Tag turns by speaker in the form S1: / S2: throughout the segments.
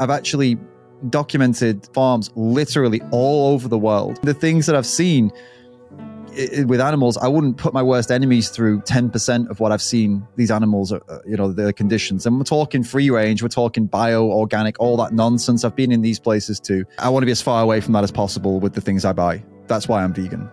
S1: I've actually documented farms literally all over the world. The things that I've seen with animals, I wouldn't put my worst enemies through 10% of what I've seen these animals, uh, you know, the conditions. And we're talking free range, we're talking bio, organic, all that nonsense. I've been in these places too. I want to be as far away from that as possible with the things I buy. That's why I'm vegan.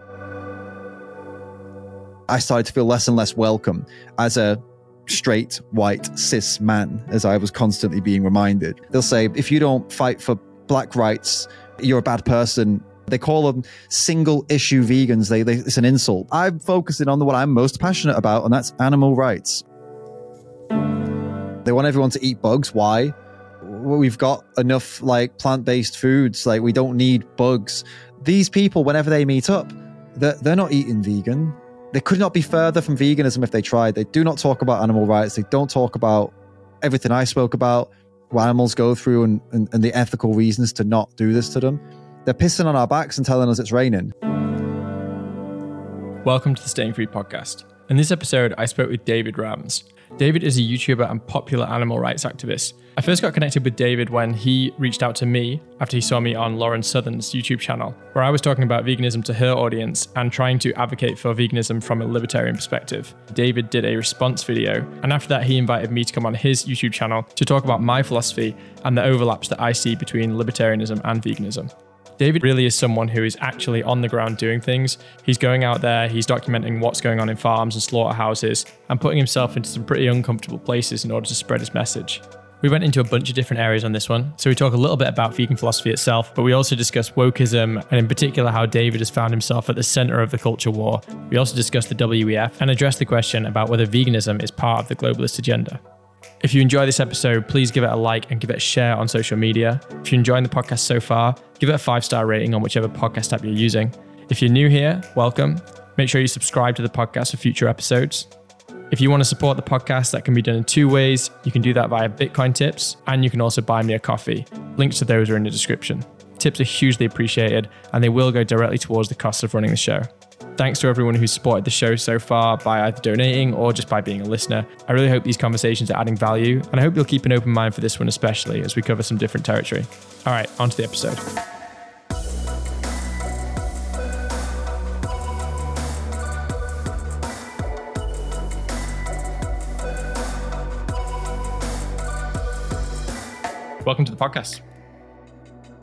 S1: I started to feel less and less welcome as a straight, white, cis man, as I was constantly being reminded. They'll say, if you don't fight for black rights, you're a bad person. They call them single issue vegans. They, they, it's an insult. I'm focusing on the what I'm most passionate about, and that's animal rights. They want everyone to eat bugs. Why? We've got enough like plant-based foods. Like we don't need bugs. These people, whenever they meet up, they're, they're not eating vegan. They could not be further from veganism if they tried. They do not talk about animal rights. They don't talk about everything I spoke about, what animals go through, and, and, and the ethical reasons to not do this to them. They're pissing on our backs and telling us it's raining.
S2: Welcome to the Staying Free podcast. In this episode, I spoke with David Ramms. David is a YouTuber and popular animal rights activist. I first got connected with David when he reached out to me after he saw me on Lauren Southern's YouTube channel, where I was talking about veganism to her audience and trying to advocate for veganism from a libertarian perspective. David did a response video, and after that, he invited me to come on his YouTube channel to talk about my philosophy and the overlaps that I see between libertarianism and veganism. David really is someone who is actually on the ground doing things. He's going out there, he's documenting what's going on in farms and slaughterhouses, and putting himself into some pretty uncomfortable places in order to spread his message. We went into a bunch of different areas on this one. So we talk a little bit about vegan philosophy itself, but we also discuss wokeism and in particular how David has found himself at the center of the culture war. We also discuss the WEF and address the question about whether veganism is part of the globalist agenda. If you enjoy this episode, please give it a like and give it a share on social media. If you're enjoying the podcast so far, give it a five star rating on whichever podcast app you're using. If you're new here, welcome. Make sure you subscribe to the podcast for future episodes. If you want to support the podcast, that can be done in two ways. You can do that via Bitcoin tips, and you can also buy me a coffee. Links to those are in the description. Tips are hugely appreciated, and they will go directly towards the cost of running the show. Thanks to everyone who's supported the show so far by either donating or just by being a listener. I really hope these conversations are adding value, and I hope you'll keep an open mind for this one, especially as we cover some different territory. All right, on to the episode. Welcome to the podcast.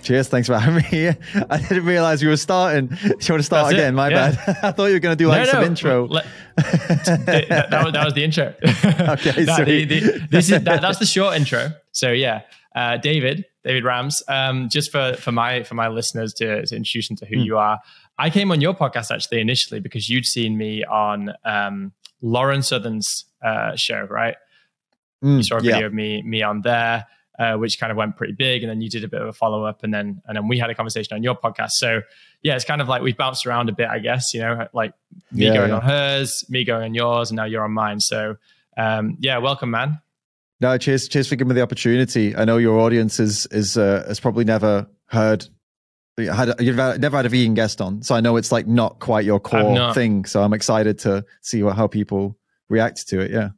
S1: Cheers. Thanks for having me here. I didn't realize you were starting. Do you want to start
S2: That's it,
S1: again? My
S2: yeah.
S1: bad. I thought you were going to do like some intro.
S2: let- that, that was, that was the intro.
S1: Okay,
S2: No,
S1: sorry.
S2: the- the- this is that, that's the short intro. So yeah, uh, David, David Ramms. Um, just for for my for my listeners to, to introduce them to who you are. I came on your podcast actually initially because you'd seen me on um, Lauren Southern's uh, show, right?
S1: Mm,
S2: You saw a
S1: yeah.
S2: video of me me on there. Uh, which kind of went pretty big, and then you did a bit of a follow up, and then and then we had a conversation on your podcast. So yeah, it's kind of like we've bounced around a bit, I guess. You know, like me
S1: Yeah,
S2: going
S1: yeah.
S2: on hers, me going on yours, and now you're on mine. So um, yeah, welcome, man.
S1: No, cheers, cheers for giving me the opportunity. I know your audience is is uh, has probably never heard. Had you've never had a vegan guest on, so I know it's like not quite your core thing. So I'm excited to see what, how people react to it. Yeah,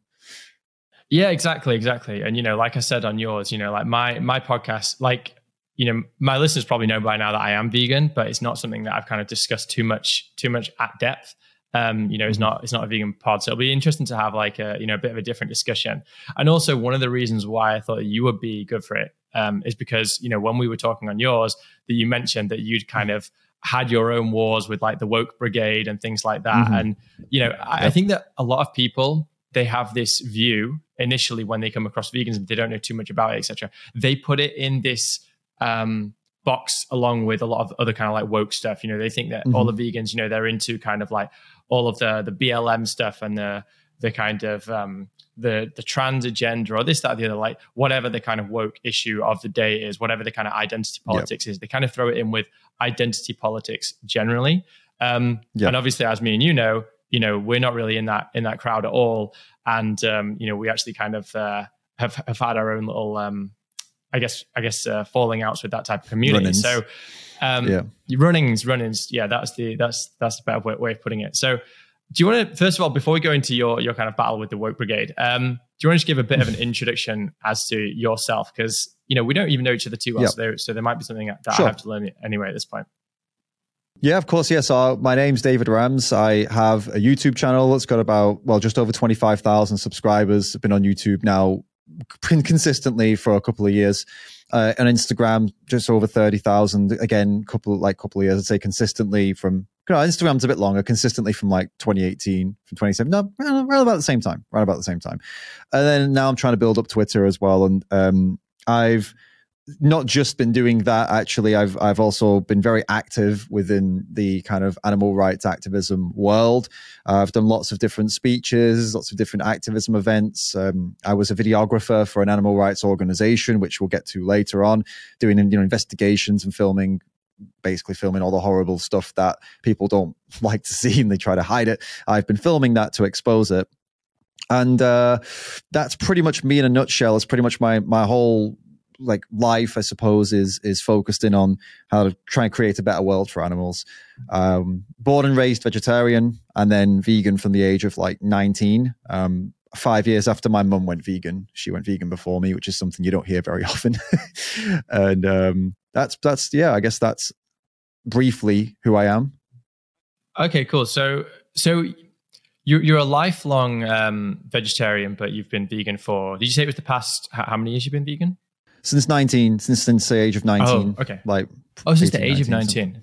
S2: Yeah, exactly, exactly. And you know, like I said on yours, you know, like my my podcast, like you know, my listeners probably know by now that I am vegan, but it's not something that I've kind of discussed too much too much at depth. Um, you know, it's not it's not a vegan pod, so it'll be interesting to have like a you know a bit of a different discussion. And also, one of the reasons why I thought you would be good for it um, is because you know when we were talking on yours, that you mentioned that you'd kind of had your own wars with like the woke brigade and things like that.
S1: Mhm.
S2: And you know, I, I think that a lot of people they have this view initially when they come across veganism, they don't know too much about it, etc. They put it in this um, box along with a lot of other kind of like woke stuff. You know, they think that all the vegans, you know, they're into kind of like all of the the BLM stuff and the the kind of um, the the trans agenda or this that or the other, like whatever the kind of woke issue of the day is, whatever the kind of identity politics is, they kind of throw it in with identity politics generally. Um,
S1: Yeah.
S2: And obviously, as me and you know, you know, we're not really in that in that crowd at all. And um, you know, we actually kind of uh, have have had our own little, um, I guess, I guess, uh, falling outs with that type of community.
S1: Run-ins.
S2: So, um,
S1: Yeah.
S2: runnings, runnings, yeah, that's the that's that's the better way, way of putting it. So, do you want to first of all, before we go into your your kind of battle with the woke brigade, um, do you want to just give a bit of an introduction as to yourself? Because you know, we don't even know each other too well,
S1: Yep.
S2: so, there, so there might be something that
S1: Sure.
S2: I have to learn anyway at this point.
S1: Yeah, of course. Yes. Uh, my name's David Ramms. I have a YouTube channel that's got about, well, just over 25,000 subscribers. I've been on YouTube now consistently for a couple of years. Uh, on Instagram, just over 30,000. Again, couple, like couple of years, I'd say consistently from, Instagram's a bit longer, consistently from like 2018, from 2017. No, around about the same time, right about the same time. And then now I'm trying to build up Twitter as well. And, um, I've, not just been doing that actually i've i've also been very active within the kind of animal rights activism world. Uh, i've done lots of different speeches lots of different activism events. Um, i was a videographer for an animal rights organization which we'll get to later on doing you know investigations and filming basically filming all the horrible stuff that people don't like to see and they try to hide it. I've been filming that to expose it. And uh, that's pretty much me in a nutshell. It's pretty much my my whole like life, I suppose, is is focused in on how to try and create a better world for animals. Um, born and raised vegetarian, and then vegan from the age of like nineteen. Um, five years after my mum went vegan, she went vegan before me, which is something you don't hear very often. and um, that's that's yeah, I guess that's briefly who I am.
S2: Okay, cool. So, so you're you're a lifelong um, vegetarian, but you've been vegan for. Did you say it was the past? How, how many years you've been vegan?
S1: Since nineteen, since since the age of nineteen.
S2: Oh, okay.
S1: Like
S2: Oh, since the
S1: 18,
S2: age of
S1: 19,
S2: nineteen.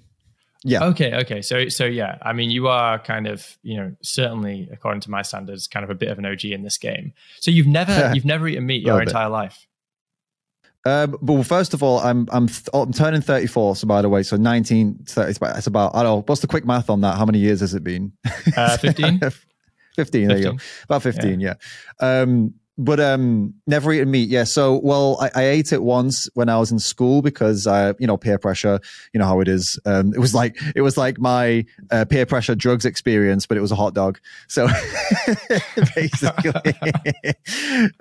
S1: Yeah.
S2: Okay. Okay. So, so yeah. I mean, you are kind of, you know, certainly according to my standards, kind of a bit of an OG in this game. So you've never, you've never eaten meat your
S1: Little bit.
S2: entire life.
S1: Um, but well, first of all, I'm I'm th- oh, I'm turning 34. So by the way, so 19, 30, it's about, it's about I don't know what's the quick math on that. How many years has it been?
S2: Uh, 15?
S1: 15. There you go. About 15. Yeah. Um, but um, never eaten meat. Yeah. So well, I, I ate it once when I was in school because I, you know, peer pressure. You know how it is. Um, it was like it was like my uh, peer pressure drugs experience, but it was a hot dog. So basically,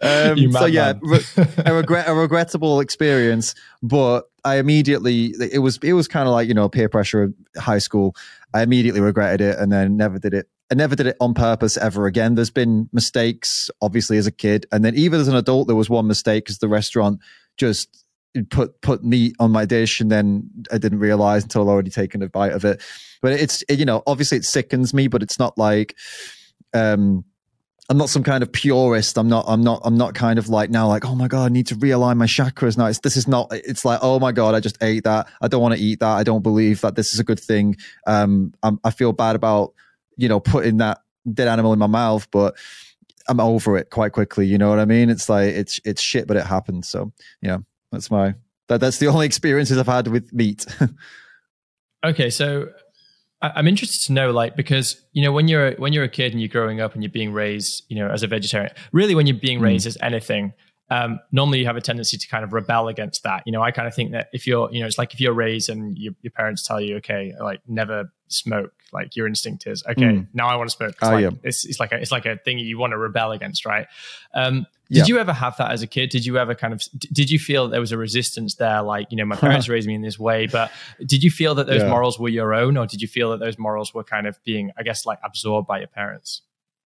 S1: um,
S2: You
S1: so yeah, re- a regret a regrettable experience but i immediately it was it was kind of like you know peer pressure high school i immediately regretted it and then never did it i never did it on purpose ever again there's been mistakes obviously as a kid and then even as an adult there was one mistake because the restaurant just put put meat on my dish and then i didn't realize until i'd already taken a bite of it but it's it, you know obviously it sickens me but it's not like um I'm not some kind of purist. I'm not. I'm not. I'm not kind of like now. Like, oh my god, I need to realign my chakras. now. it's this is not. It's like, oh my god, I just ate that. I don't want to eat that. I don't believe that this is a good thing. Um, I'm, I feel bad about you know putting that dead animal in my mouth, but I'm over it quite quickly. You know what I mean? It's like it's it's shit, but it happened. So yeah, that's my that that's the only experiences I've had with meat.
S2: Okay, so I'm interested to know, like, because you know, when you're when you're a kid and you're growing up and you're being raised, you know, as a vegetarian, really, when you're being
S1: Mm.
S2: raised as anything, um, normally you have a tendency to kind of rebel against that. You know, I kind of think that if you're, you know, it's like if you're raised and your, your parents tell you, okay, like never smoke, like your instinct is, okay,
S1: Mm.
S2: now I want to smoke. It's,
S1: Oh,
S2: like,
S1: yeah.
S2: it's, it's like a, it's like a thing you want to rebel against, right? Um,
S1: Yeah.
S2: did you ever have that as a kid? Did you ever kind of did you feel there was a resistance there? Like, you know, my parents raised me in this way, but did you feel that those
S1: Yeah.
S2: morals were your own, or did you feel that those morals were kind of being, I guess, like absorbed by your parents?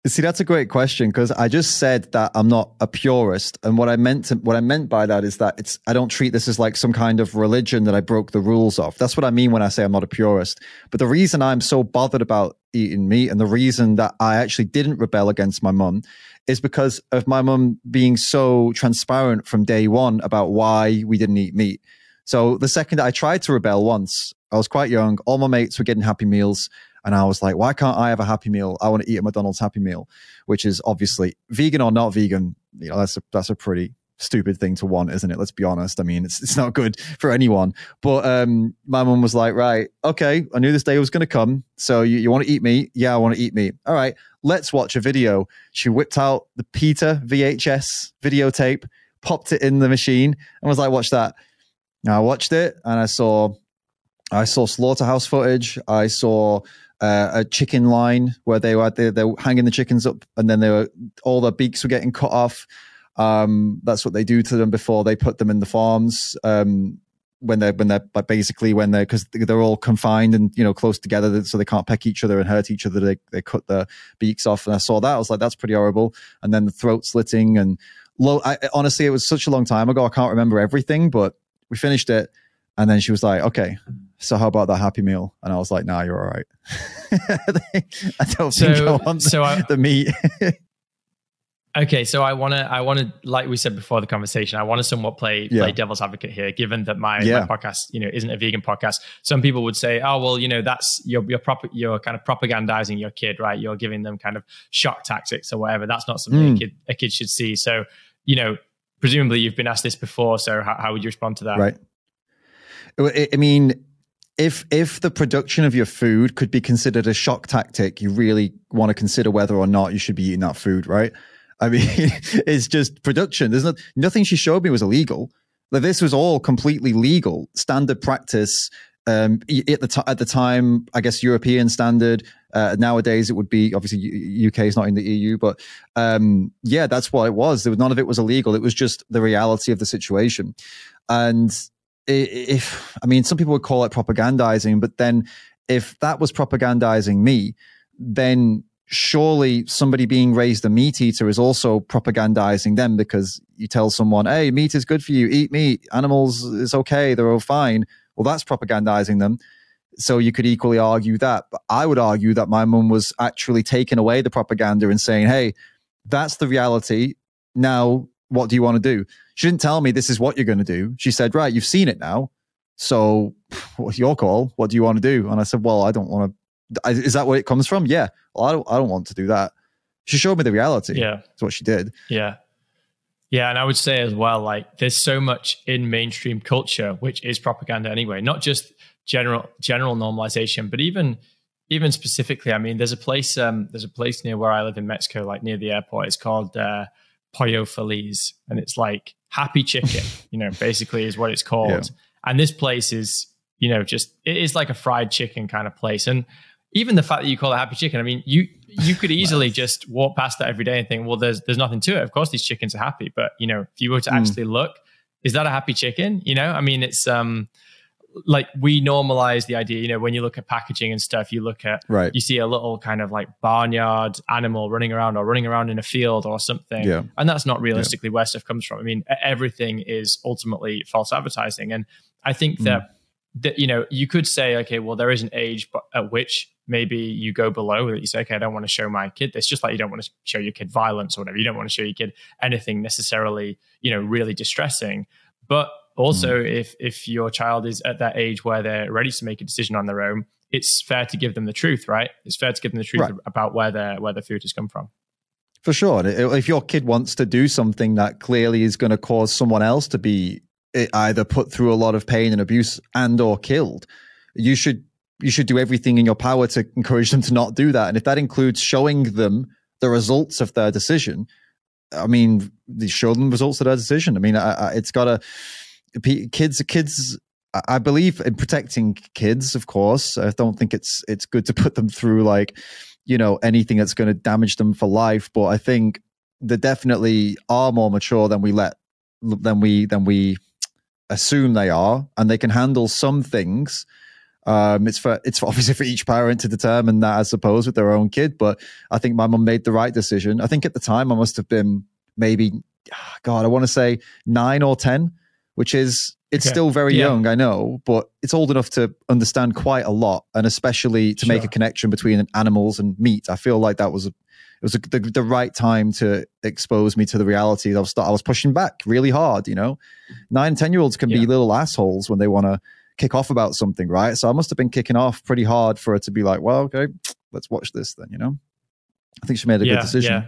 S1: See, that's a great question because I just said that I'm not a purist, and what I meant to, what I meant by that is that it's I don't treat this as like some kind of religion that I broke the rules of. That's what I mean when I say I'm not a purist. But the reason I'm so bothered about eating meat, and the reason that I actually didn't rebel against my mum, is because of my mum being so transparent from day one about why we didn't eat meat. So the second that I tried to rebel once, I was quite young. All my mates were getting Happy Meals. And I was like, why can't I have a Happy Meal? I want to eat a McDonald's Happy Meal, which is obviously vegan or not vegan. You know, that's a, that's a pretty stupid thing to want, isn't it? Let's be honest. I mean, it's, it's not good for anyone. But um, my mum was like, right, okay, I knew this day was going to come. So you, you want to eat meat? Yeah, I want to eat meat. All right, let's watch a video. She whipped out the PETA VHS videotape, popped it in the machine, and was like, watch that. Now I watched it and I saw I saw slaughterhouse footage. I saw uh, a chicken line where they were they, they hanging the chickens up, and then they were all their beaks were getting cut off. Um, that's what they do to them before they put them in the farms. Um, when they're when they're but basically when they're because they're all confined and you know close together, so they can't peck each other and hurt each other. They they cut their beaks off, and I saw that. I was like, that's pretty horrible. And then the throat slitting and Lo- I, honestly, it was such a long time ago. I can't remember everything, but we finished it. And then she was like, okay, so how about that happy meal? And I was like, nah, you're all right. I don't
S2: So-
S1: think I want
S2: so I-
S1: the meat.
S2: Okay, so I want to, I want to, like we said before the conversation, I want to somewhat play
S1: Yeah.
S2: play devil's advocate here. Given that my,
S1: Yeah.
S2: my podcast, you know, isn't a vegan podcast, some people would say, oh well, you know, that's you're you're prop- you're kind of propagandizing your kid, right? You're giving them kind of shock tactics or whatever. That's not something
S1: Mm.
S2: a kid a kid should see. So, you know, presumably you've been asked this before. So how, how would you respond to that?
S1: right. I I mean, if if the production of your food could be considered a shock tactic, you really want to consider whether or not you should be eating that food, right? I mean, it's just production. There's not, nothing she showed me was illegal. Like this was all completely legal, standard practice. Um, at the t- at the time, I guess European standard. Uh, nowadays, it would be obviously U- UK is not in the EU, but um, yeah, that's what it was. There was none of it was illegal. It was just the reality of the situation, and if I mean, some people would call it propagandizing, but then if that was propagandizing me, then surely somebody being raised a meat eater is also propagandizing them because you tell someone, hey, meat is good for you, eat meat, animals is okay, they're all fine. Well, that's propagandizing them. So you could equally argue that. But I would argue that my mum was actually taking away the propaganda and saying, hey, that's the reality. Now, what do you want to do? She didn't tell me this is what you're going to do. She said, right, you've seen it now. So what's your call? What do you want to do? And I said, well, I don't want to. Is that where it comes from? Yeah. Well, I don't, I don't want to do that. She showed me the reality.
S2: Yeah.
S1: That's what she did.
S2: Yeah. Yeah. And I would say as well, like there's so much in mainstream culture, which is propaganda anyway, not just general general normalization, but even even specifically, I mean, there's a place um there's a place near where I live in Mexico, like near the airport. It's called uh Pollo Feliz. And it's like happy chicken, you know, basically is what it's called.
S1: Yeah.
S2: And this place is, you know, just it is like a fried chicken kind of place. And even the fact that you call it happy chicken, I mean, you you could easily just walk past that every day and think, well, there's there's nothing to it. Of course, these chickens are happy, but you know, if you were to
S1: Mm.
S2: actually look, is that a happy chicken? You know, I mean, it's um like we normalize the idea. You know, when you look at packaging and stuff, you look at
S1: Right.
S2: you see a little kind of like barnyard animal running around or running around in a field or something.
S1: Yeah.
S2: And that's not realistically where stuff comes from. I mean, everything is ultimately false advertising. And I think
S1: Mm.
S2: that, that, you know, you could say, okay, well, there is an age at which maybe you go below that you say, okay, I don't want to show my kid this, just like you don't want to show your kid violence or whatever. You don't want to show your kid anything necessarily, you know, really distressing. But also
S1: Mm.
S2: if if your child is at that age where they're ready to make a decision on their own, it's fair to give them the truth, right? It's fair to give them the truth
S1: Right.
S2: about where their where the food has come from.
S1: For sure. If your kid wants to do something that clearly is going to cause someone else to be eh, either put through a lot of pain and abuse and or killed, you should you should do everything in your power to encourage them to not do that. And if that includes showing them the results of their decision, I mean, show them the results of their decision. I mean, I, I, it's got to kids. Kids. I- believe in protecting kids. Of course, I don't think it's it's good to put them through like you know anything that's going to damage them for life. But I think they definitely are more mature than we let than we than we assume they are, and they can handle some things. Um, it's for it's for obviously for each parent to determine that, I suppose, with their own kid. But I think my mum made the right decision. I think at the time I must have been maybe, ah, God, I want to say nine or ten, which is it's
S2: Okay.
S1: still very
S2: Yeah.
S1: young, I know, but it's old enough to understand quite a lot, and especially to make a connection between animals and meat. I feel like that was a, it was a, the, the right time to expose me to the reality. I was I was pushing back really hard, you know. Nine, ten year olds can be little assholes when they want to kick off about something, right? So I must have been kicking off pretty hard for her to be like, well, okay, let's watch this then, you know? I think she made a good decision.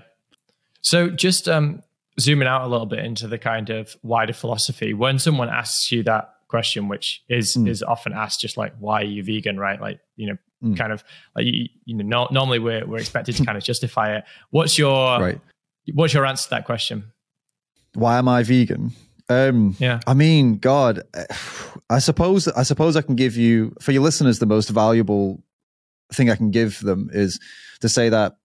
S2: So just um, zooming out a little bit into the kind of wider philosophy, when someone asks you that question, which is
S1: Mm.
S2: is often asked, just like why are you vegan, right? Like you know,
S1: Mm.
S2: kind of like you, you know, no, normally we're we're expected to kind of justify it. What's your
S1: Right.
S2: what's your answer to that question?
S1: Why am I vegan? Um,
S2: Yeah.
S1: I mean, God, I suppose I suppose I can give you for your listeners the most valuable thing I can give them is to say that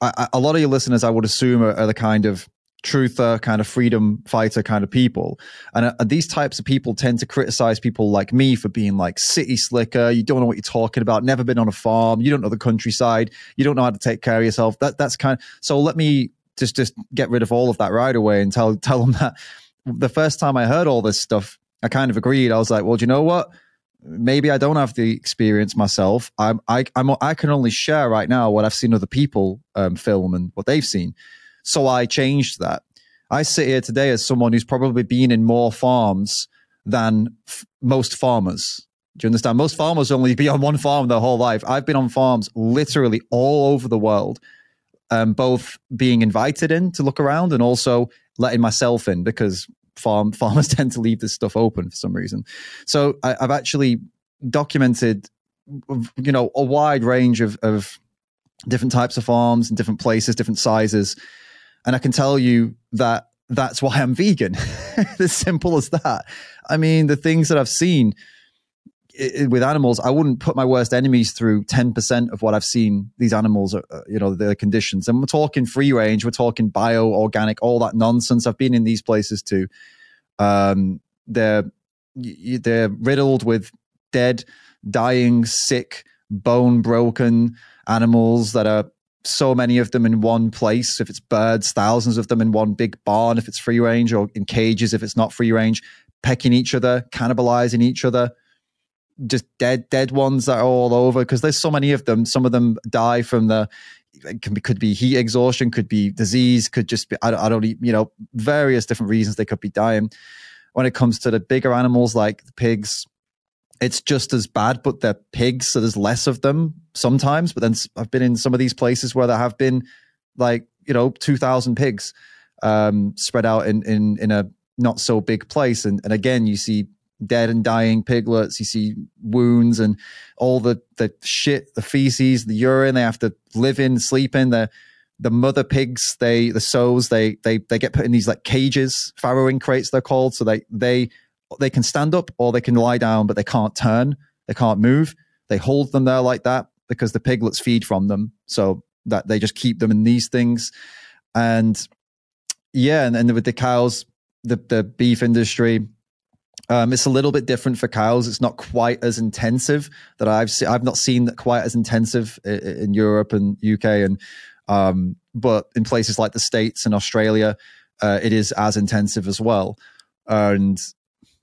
S1: I, I, a lot of your listeners, I would assume, are, are the kind of truther, kind of freedom fighter kind of people, and uh, these types of people tend to criticize people like me for being like city slicker. You don't know what you're talking about. Never been on a farm. You don't know the countryside. You don't know how to take care of yourself. That that's kind. so let me just just get rid of all of that right away and tell tell them that the first time I heard all this stuff, I kind of agreed. I was like, well, do you know what? Maybe I don't have the experience myself. I'm, I, I'm, I can only share right now what I've seen other people um, film and what they've seen. So I changed that. I sit here today as someone who's probably been in more farms than f- most farmers. Do you understand? Most farmers only be on one farm their whole life. I've been on farms literally all over the world, um, both being invited in to look around and also letting myself in because farm farmers tend to leave this stuff open for some reason. So I, have actually documented, you know, a wide range of, of different types of farms and different places, different sizes, and I can tell you that that's why I'm vegan. as simple as that. I mean, the things that I've seen it, with animals, I wouldn't put my worst enemies through 10% of what I've seen these animals, uh, uh you know, their conditions. And we're talking free range, we're talking bio, organic, all that nonsense. I've been in these places too. Um, they're, they're riddled with dead, dying, sick, bone broken animals that are so many of them in one place. If it's birds, thousands of them in one big barn, if it's free range, or in cages, if it's not free range, pecking each other, cannibalizing each other just dead dead ones that are all over because there's so many of them. Some of them die from the be, could be heat exhaustion, could be disease, could just be I don't, I don't you know various different reasons they could be dying. When it comes to the bigger animals like the pigs, it's just as bad, but they're pigs, so there's less of them sometimes. But then I've been in some of these places where there have been like you know two thousand pigs um, spread out in in in a not so big place, and and again you see dead and dying piglets. You see wounds and all the, the shit, the feces, the urine they have to live in, sleep in. The the mother pigs, they the sows, they they they get put in these like cages, farrowing crates they're called. So they they they can stand up or they can lie down, but they can't turn, they can't move. They hold them there like that because the piglets feed from them. So that they just keep them in these things. And yeah, and, and with the cows, the the beef industry, um, it's a little bit different for cows. It's not quite as intensive that I've. I've not seen that quite as intensive in, in Europe and UK, and um, but in places like the States and Australia, uh, it is as intensive as well. And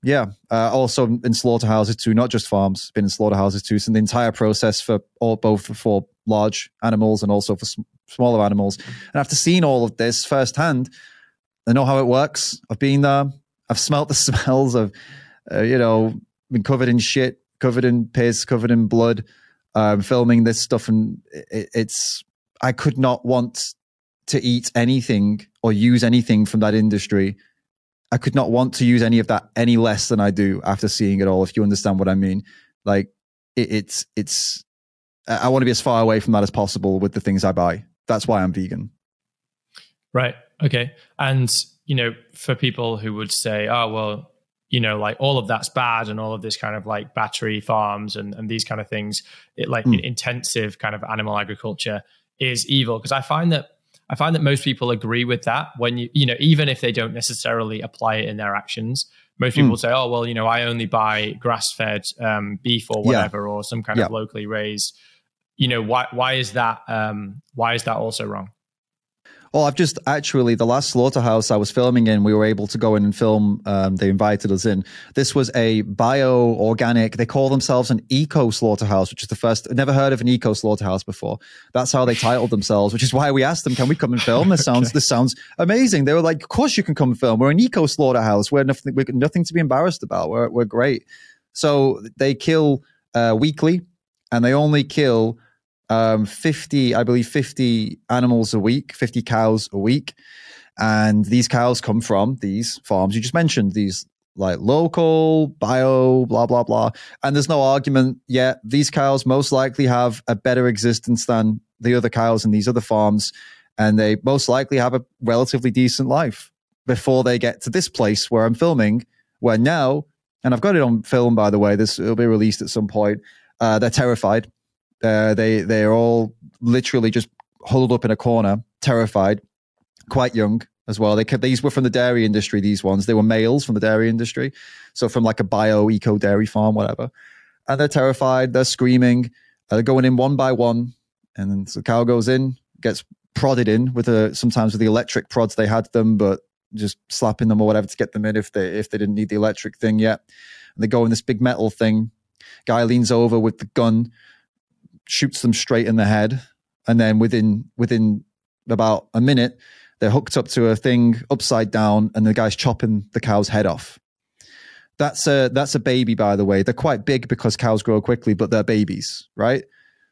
S1: yeah, uh, also in slaughterhouses too, not just farms, been in slaughterhouses too. So the entire process for all, both for large animals and also for sm- smaller animals. And after seeing all of this firsthand, I know how it works. I've been there. I've smelt the smells of, uh, you know, been covered in shit, covered in piss, covered in blood, filming this stuff, and it, it's I could not want to eat anything or use anything from that industry. I could not want to use any of that any less than I do after seeing it all. If you understand what I mean, like it, it's it's I want to be as far away from that as possible with the things I buy. That's why I'm vegan.
S2: Right. Okay. And you know, for people who would say, oh, well, you know, like all of that's bad and all of this kind of like battery farms and, and these kind of things, it like mm. intensive kind of animal agriculture is evil. Because I find that I find that most people agree with that when you, you know, even if they don't necessarily apply it in their actions. Most people mm. say, oh, well, you know, I only buy grass fed um, beef or whatever, yeah. or some kind yeah. of locally raised. You know, why, why is that? Um, why is that also wrong?
S1: Oh, I've just actually the last slaughterhouse I was filming in, we were able to go in and film. Um, they invited us in. This was a bio organic. They call themselves an eco slaughterhouse, which is the first. I've never heard of an eco slaughterhouse before. That's how they titled themselves, which is why we asked them, "Can we come and film?" This sounds okay. this sounds amazing. They were like, "Of course you can come and film. We're an eco slaughterhouse. We're nothing. We're nothing to be embarrassed about. We're we're great." So they kill uh, weekly, and they only kill um, 50, I believe, 50 animals a week, 50 cows a week. And these cows come from these farms you just mentioned, these like local, bio, blah, blah, blah. And there's no argument yet. These cows most likely have a better existence than the other cows in these other farms. And they most likely have a relatively decent life before they get to this place where I'm filming, where now, and I've got it on film, by the way, this will be released at some point. Uh, they're terrified uh, they they're all literally just huddled up in a corner, terrified, quite young as well. They these were from the dairy industry. These ones they were males from the dairy industry, so from like a bio eco dairy farm, whatever. And they're terrified. They're screaming. Uh, they're going in one by one, and then the cow goes in, gets prodded in with a sometimes with the electric prods they had them, but just slapping them or whatever to get them in if they if they didn't need the electric thing yet. And they go in this big metal thing. Guy leans over with the gun, shoots them straight in the head, and then within within about a minute, they're hooked up to a thing upside down, and the guy's chopping the cow's head off. That's a that's a baby, by the way. They're quite big because cows grow quickly, but they're babies, right?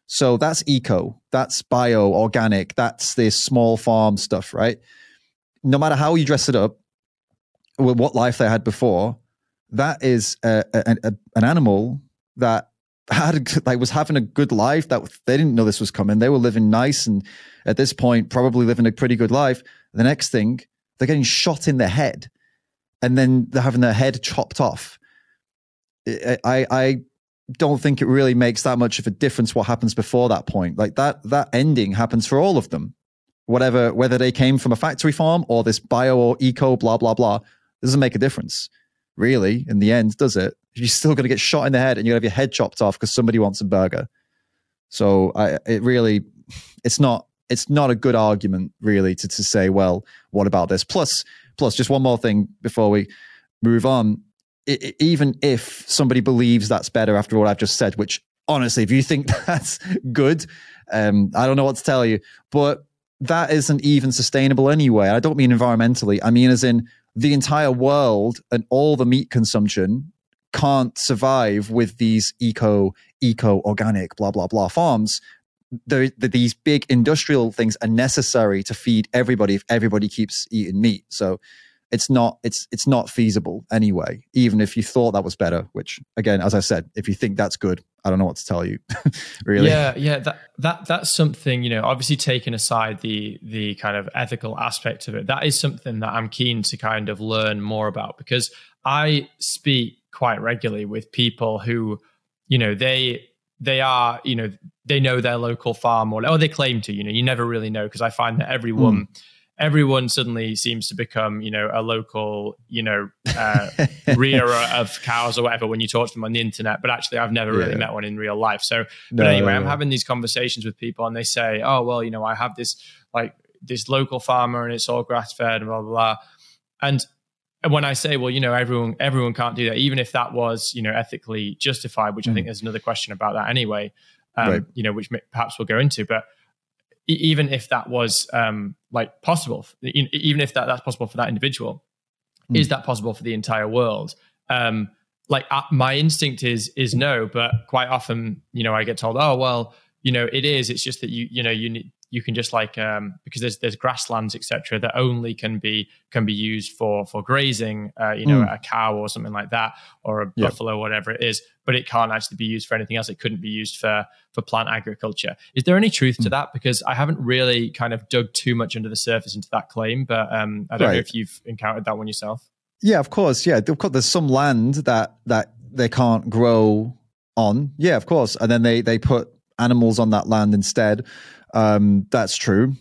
S1: So that's eco, that's bio, organic, that's this small farm stuff, right? No matter how you dress it up, with what life they had before, that is a, a, a, an animal that had like was having a good life that they didn't know this was coming. They were living nice and at this point probably living a pretty good life. The next thing they're getting shot in the head and then they're having their head chopped off. I i don't think it really makes that much of a difference what happens before that point. Like that that ending happens for all of them. Whatever whether they came from a factory farm or this bio or eco blah blah blah doesn't make a difference really in the end does it? You're still going to get shot in the head and you have your head chopped off because somebody wants a burger. So I, it really it's not it's not a good argument really to, to say well what about this? Plus plus just one more thing before we move on. It, it, even if somebody believes that's better after what i've just said which honestly if you think that's good um, i don't know what to tell you. But that isn't even sustainable anyway. I don't mean environmentally. I mean as in the entire world and all the meat consumption can't survive with these eco eco organic blah blah blah farms. The, the, these big industrial things are necessary to feed everybody if everybody keeps eating meat. So it's not it's it's not feasible anyway even if you thought that was better which again as i said if you think that's good i don't know what to tell you really
S2: yeah yeah that that that's something you know obviously taking aside the the kind of ethical aspect of it that is something that i'm keen to kind of learn more about because i speak quite regularly with people who you know they they are you know they know their local farm or, or they claim to you know you never really know because i find that everyone mm. Everyone suddenly seems to become you know a local you know uh, rearer of cows or whatever when you talk to them on the internet but actually i've never really yeah. met one in real life so but no, anyway i'm having these conversations with people and they say oh well you know i have this like this local farmer and it's all grass fed and blah blah blah and and when I say, well, you know, everyone everyone can't do that, even if that was, you know, ethically justified, which mm. I think there's another question about that anyway, um, right. you know, which perhaps we'll go into. But even if that was um, like possible, even if that, that's possible for that individual, mm. is that possible for the entire world? Um, like uh, my instinct is is no, but quite often, you know, I get told, oh well, you know, it is. It's just that you you know you need you can just like um, because there's there's grasslands etc that only can be can be used for for grazing uh, you know mm. a cow or something like that or a yep. buffalo whatever it is but it can't actually be used for anything else it couldn't be used for for plant agriculture is there any truth mm. to that because i haven't really kind of dug too much under the surface into that claim but um, i don't right. know if you've encountered that one yourself
S1: yeah of course yeah of course there's some land that that they can't grow on yeah of course and then they they put animals on that land instead um, that's true.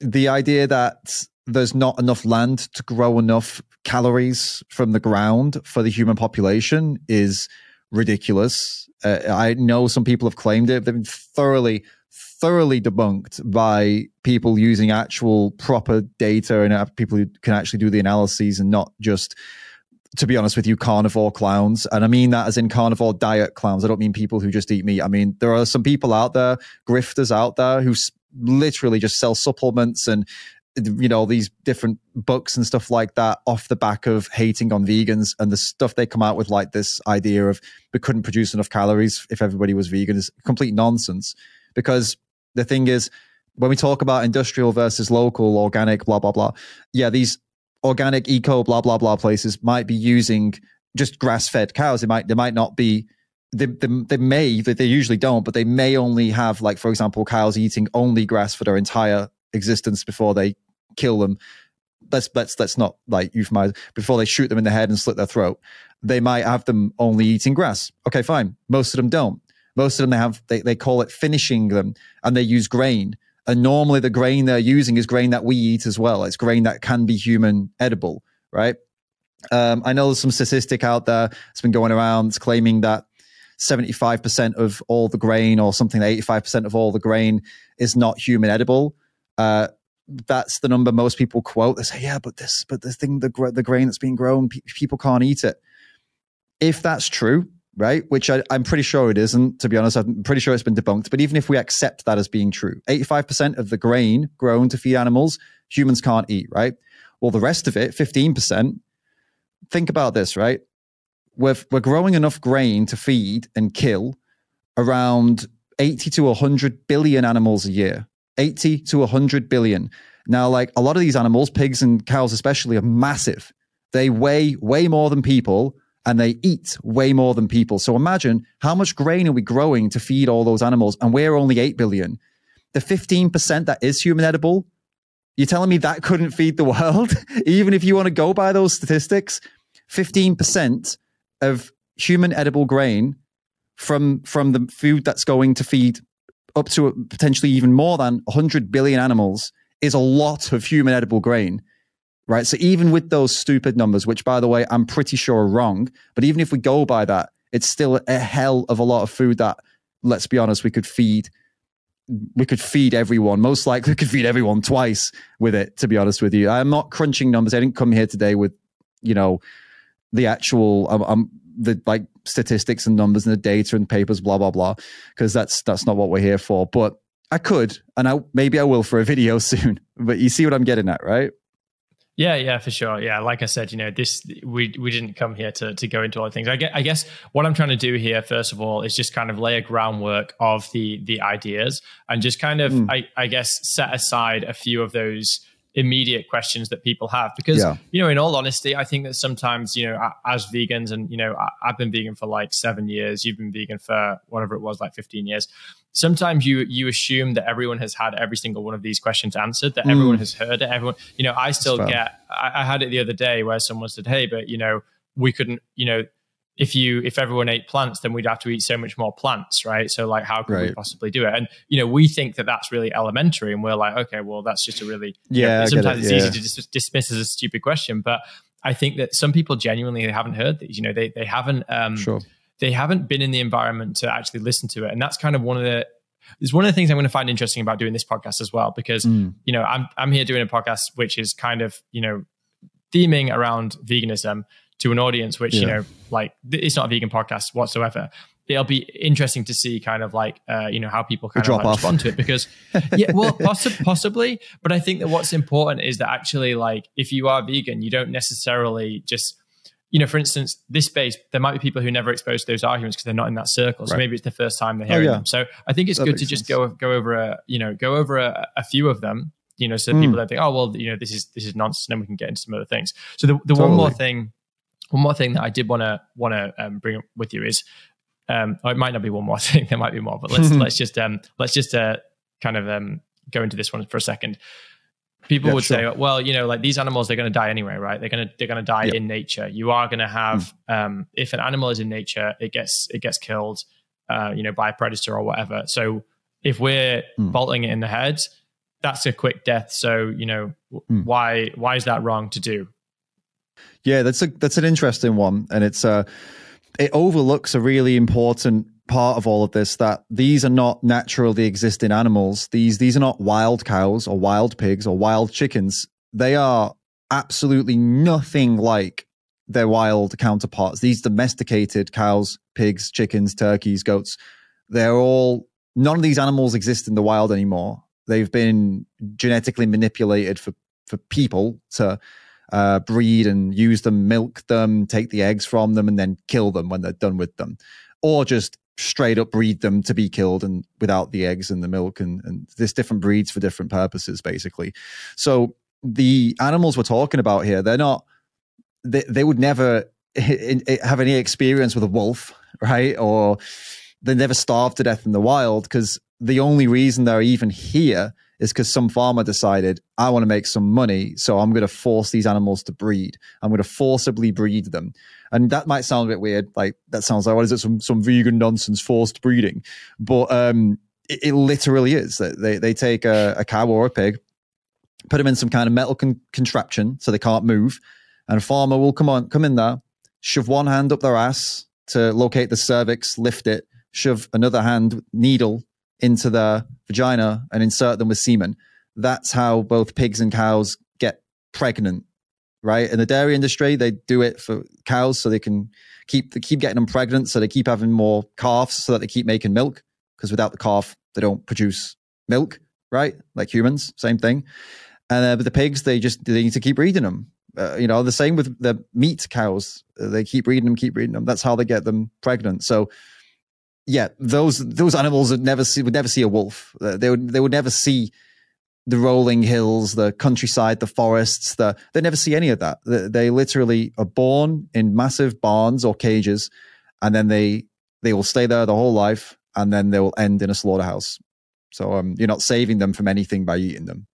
S1: The idea that there's not enough land to grow enough calories from the ground for the human population is ridiculous. Uh, I know some people have claimed it. They've been thoroughly, thoroughly debunked by people using actual proper data and people who can actually do the analyses and not just to be honest with you, carnivore clowns. And I mean that as in carnivore diet clowns. I don't mean people who just eat meat. I mean, there are some people out there, grifters out there, who literally just sell supplements and you know these different books and stuff like that off the back of hating on vegans and the stuff they come out with like this idea of we couldn't produce enough calories if everybody was vegan is complete nonsense because the thing is when we talk about industrial versus local organic blah blah blah yeah these organic eco blah blah blah places might be using just grass fed cows. They might they might not be they, they, they may they, they usually don't, but they may only have like for example cows eating only grass for their entire existence before they kill them. Let's let's let's not like euphemize before they shoot them in the head and slit their throat. They might have them only eating grass. Okay, fine. Most of them don't. Most of them they have they, they call it finishing them and they use grain and normally the grain they're using is grain that we eat as well. It's grain that can be human edible, right? Um, I know there's some statistic out there that's been going around it's claiming that 75% of all the grain or something 85% of all the grain is not human edible. Uh, that's the number most people quote. They say, "Yeah, but this, but the thing, the the grain that's being grown, pe- people can't eat it." If that's true, right? Which I, am pretty sure it isn't. To be honest, I'm pretty sure it's been debunked. But even if we accept that as being true, 85% of the grain grown to feed animals, humans can't eat, right? Well, the rest of it, 15%. Think about this, right? We're we're growing enough grain to feed and kill around 80 to 100 billion animals a year. 80 to 100 billion. Now, like a lot of these animals, pigs and cows especially, are massive. They weigh way more than people and they eat way more than people. So imagine how much grain are we growing to feed all those animals? And we're only 8 billion. The 15% that is human edible, you're telling me that couldn't feed the world? Even if you want to go by those statistics, 15% of human edible grain from from the food that's going to feed up to potentially even more than 100 billion animals is a lot of human edible grain right so even with those stupid numbers which by the way i'm pretty sure are wrong but even if we go by that it's still a hell of a lot of food that let's be honest we could feed we could feed everyone most likely we could feed everyone twice with it to be honest with you i'm not crunching numbers i didn't come here today with you know the actual I'm, I'm the like statistics and numbers and the data and papers, blah blah blah, because that's that's not what we're here for. But I could, and I maybe I will for a video soon. But you see what I'm getting at, right?
S2: Yeah, yeah, for sure. Yeah, like I said, you know, this we we didn't come here to to go into all the things. I get, I guess what I'm trying to do here, first of all, is just kind of lay a groundwork of the the ideas and just kind of, mm. I, I guess, set aside a few of those immediate questions that people have because yeah. you know in all honesty i think that sometimes you know as vegans and you know i've been vegan for like seven years you've been vegan for whatever it was like 15 years sometimes you you assume that everyone has had every single one of these questions answered that mm. everyone has heard it everyone you know i still get I, I had it the other day where someone said hey but you know we couldn't you know if you if everyone ate plants then we'd have to eat so much more plants right so like how could right. we possibly do it and you know we think that that's really elementary and we're like okay well that's just a really
S1: yeah
S2: you know, sometimes
S1: it.
S2: it's easy to dis- dismiss as a stupid question but i think that some people genuinely haven't heard these you know they they haven't um
S1: sure.
S2: They haven't been in the environment to actually listen to it and that's kind of one of the it's one of the things I'm going to find interesting about doing this podcast as well, because mm. you know I'm I'm here doing a podcast which is kind of you know theming around veganism, to an audience which yeah. you know like it's not a vegan podcast whatsoever it'll be interesting to see kind of like uh, you know how people kind of like respond to it because yeah well poss- possibly but i think that what's important is that actually like if you are vegan you don't necessarily just you know for instance this space there might be people who never exposed to those arguments because they're not in that circle so right. maybe it's the first time they're oh, hearing oh, yeah. them so i think it's that good to just sense. go go over a you know go over a, a few of them you know so mm. people don't think oh well you know this is this is nonsense and then we can get into some other things so the, the totally. one more thing one more thing that I did want to want to um, bring up with you is, um, it might not be one more thing. There might be more, but let's let's just um, let's just uh, kind of um, go into this one for a second. People yeah, would sure. say, well, you know, like these animals, they're going to die anyway, right? They're going to they're going to die in nature. You are going to have mm. um, if an animal is in nature, it gets it gets killed, uh, you know, by a predator or whatever. So if we're mm. bolting it in the head, that's a quick death. So you know, mm. why why is that wrong to do?
S1: Yeah, that's a that's an interesting one, and it's uh it overlooks a really important part of all of this that these are not naturally existing animals. These these are not wild cows or wild pigs or wild chickens. They are absolutely nothing like their wild counterparts. These domesticated cows, pigs, chickens, turkeys, goats, they're all none of these animals exist in the wild anymore. They've been genetically manipulated for for people to uh, breed and use them, milk them, take the eggs from them, and then kill them when they're done with them, or just straight up breed them to be killed and without the eggs and the milk and, and there's different breeds for different purposes basically. So the animals we're talking about here they're not they, they would never eh, have any experience with a wolf right? Or they never starve to death in the wild because the only reason they're even here is because some farmer decided I want to make some money, so I'm going to force these animals to breed. I'm going to forcibly breed them, and that might sound a bit weird. Like that sounds like what is it? Some some vegan nonsense, forced breeding, but um, it, it literally is. They they take a, a, cow or a pig, put them in some kind of metal con- contraption so they can't move, and a farmer will come on come in there, shove one hand up their ass to locate the cervix, lift it, shove another hand needle into their vagina and insert them with semen. that's how both pigs and cows get pregnant, right? In the dairy industry, they do it for cows so they can keep they keep getting them pregnant, so they keep having more calves, so that they keep making milk. Because without the calf, they don't produce milk, right? Like humans, same thing. And uh, but the pigs, they just they need to keep breeding them. Uh, you know, the same with the meat cows. They keep breeding them, keep breeding them. That's how they get them pregnant. So, yeah, those those animals would never see would never see a wolf. Uh, they would they would never see the rolling hills, the countryside, the forests. The they never see any of that. They, they literally are born in massive barns or cages, and then they they will stay there the whole life, and then they will end in a slaughterhouse. So um, you're not saving them from anything by eating them.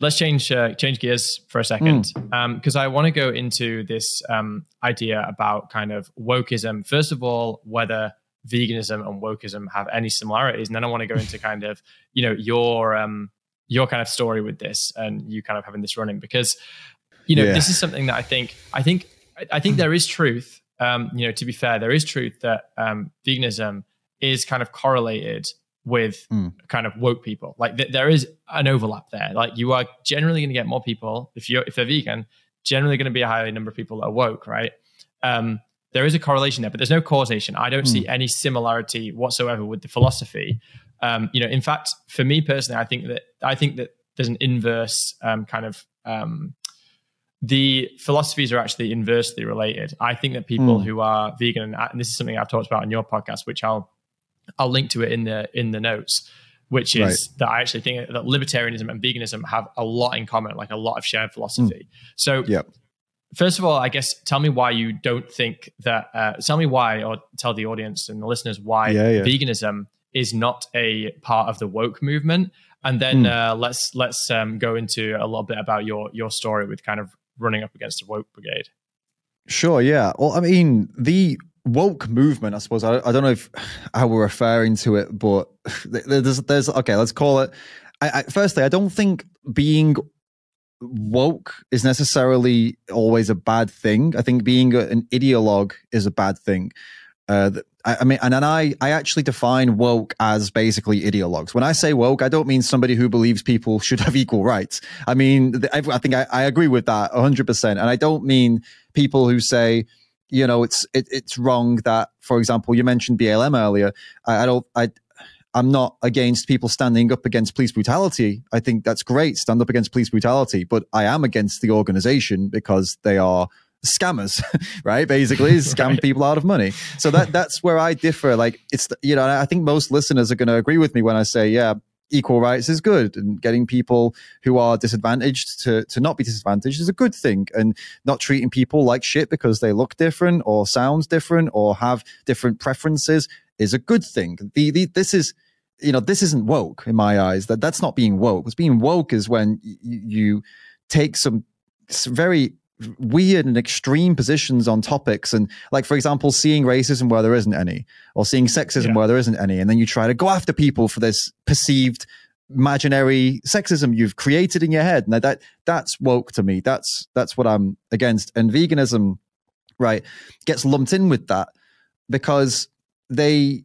S2: Let's change uh, change gears for a second because um, I want to go into this um, idea about kind of wokeism. First of all, whether veganism and wokeism have any similarities, and then I want to go into kind of you know your um, your kind of story with this and you kind of having this running because you know yeah. this is something that I think I think I think there is truth. Um, you know, to be fair, there is truth that um, veganism is kind of correlated with mm. kind of woke people. Like th- there is an overlap there. Like you are generally going to get more people if you if they're vegan, generally going to be a higher number of people that are woke, right? Um, there is a correlation there, but there's no causation. I don't mm. see any similarity whatsoever with the philosophy. Um, you know, in fact, for me personally, I think that I think that there's an inverse um, kind of um, the philosophies are actually inversely related. I think that people mm. who are vegan, and this is something I've talked about in your podcast, which I'll I'll link to it in the in the notes, which is right. that I actually think that libertarianism and veganism have a lot in common, like a lot of shared philosophy. Mm. So,
S1: yep.
S2: First of all, I guess tell me why you don't think that. Uh, tell me why, or tell the audience and the listeners why yeah, yeah. veganism is not a part of the woke movement, and then mm. uh, let's let's um, go into a little bit about your your story with kind of running up against the woke brigade.
S1: Sure. Yeah. Well, I mean, the woke movement, I suppose. I, I don't know if how we're referring to it, but there's, there's okay. Let's call it. I, I, firstly, I don't think being woke is necessarily always a bad thing. I think being an ideologue is a bad thing. Uh, I, I mean, and, and I, I actually define woke as basically ideologues. When I say woke, I don't mean somebody who believes people should have equal rights. I mean, I, I think I, I agree with that 100%. And I don't mean people who say, you know, it's it, it's wrong that, for example, you mentioned BLM earlier. I, I don't, I, I'm not against people standing up against police brutality. I think that's great, stand up against police brutality. But I am against the organization because they are scammers, right? Basically, scam right. people out of money. So that that's where I differ. Like it's you know, I think most listeners are going to agree with me when I say, yeah, equal rights is good and getting people who are disadvantaged to, to not be disadvantaged is a good thing and not treating people like shit because they look different or sound different or have different preferences is a good thing. The, the, this is, you know, this isn't woke in my eyes. That that's not being woke. What's being woke is when y- you take some very weird and extreme positions on topics and like for example seeing racism where there isn't any or seeing sexism yeah. where there isn't any and then you try to go after people for this perceived imaginary sexism you've created in your head now that that's woke to me that's that's what i'm against and veganism right gets lumped in with that because they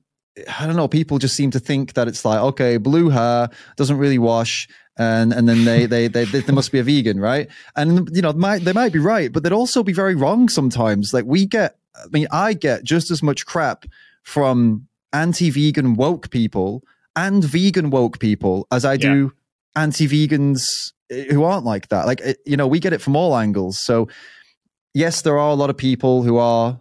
S1: I don't know. People just seem to think that it's like, okay, blue hair doesn't really wash, and and then they they they, they, must be a vegan, right? And you know, might, they might be right, but they'd also be very wrong sometimes. Like we get, I mean, I get just as much crap from anti-vegan woke people and vegan woke people as I do yeah. anti-vegans eh, who aren't like that. Like you know, we get it from all angles. So yes, there are a lot of people who are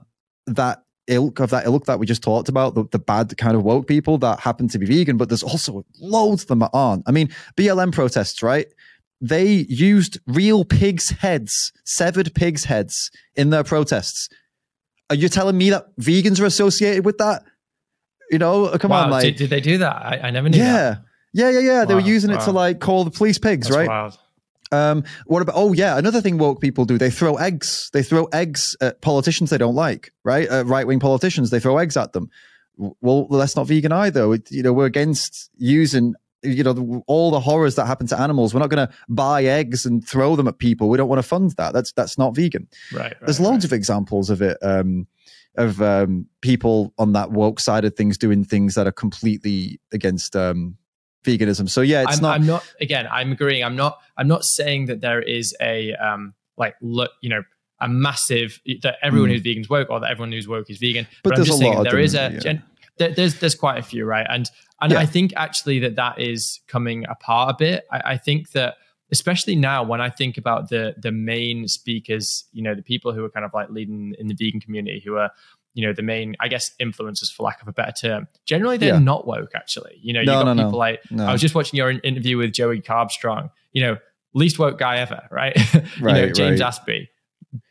S1: that ilk of that ilk that we just talked about, the, the bad kind of woke people that happen to be vegan, but there's also loads of them that aren't. I mean, BLM protests, right? They used real pigs' heads, severed pigs' heads in their protests. Are you telling me that vegans are associated with that? You know, uh, come wow, on, like,
S2: did, did, they do that? I, I never knew.
S1: Yeah,
S2: that.
S1: yeah, yeah, yeah. Wow, they were using wow. it to like call the police pigs, That's right? Wild. Um, what about? Oh yeah, another thing woke people do. They throw eggs. They throw eggs at politicians they don't like. Right, uh, right wing politicians. They throw eggs at them. Well, that's not vegan either. It, you know, we're against using you know all the horrors that happen to animals. We're not going to buy eggs and throw them at people. We don't want to fund that. That's that's not vegan.
S2: Right. right
S1: There's loads
S2: right.
S1: of examples of it. Um, of um, people on that woke side of things doing things that are completely against um, veganism. So yeah, it's
S2: I'm,
S1: not.
S2: I'm not. Again, I'm agreeing. I'm not. I'm not saying that there is a um like look, you know, a massive that everyone
S1: Mm.
S2: who's vegan is woke or that everyone who's woke is vegan.
S1: But
S2: I'm
S1: there's
S2: just
S1: a
S2: saying
S1: lot
S2: there is a.
S1: yeah.
S2: gen- there, there's there's quite a few, right? And and
S1: Yeah.
S2: I think actually that that is coming apart a bit. I, I think that especially now when I think about the the main speakers, you know, the people who are kind of like leading in the vegan community, who are you know the main, I guess, influencers for lack of a better term. Generally, they're
S1: Yeah.
S2: not woke. Actually, you know, you
S1: No,
S2: got
S1: no, no.
S2: people like
S1: No.
S2: I was just watching your interview with Joey Carbstrong. You know, least woke guy ever, right? you know, James
S1: right.
S2: Aspey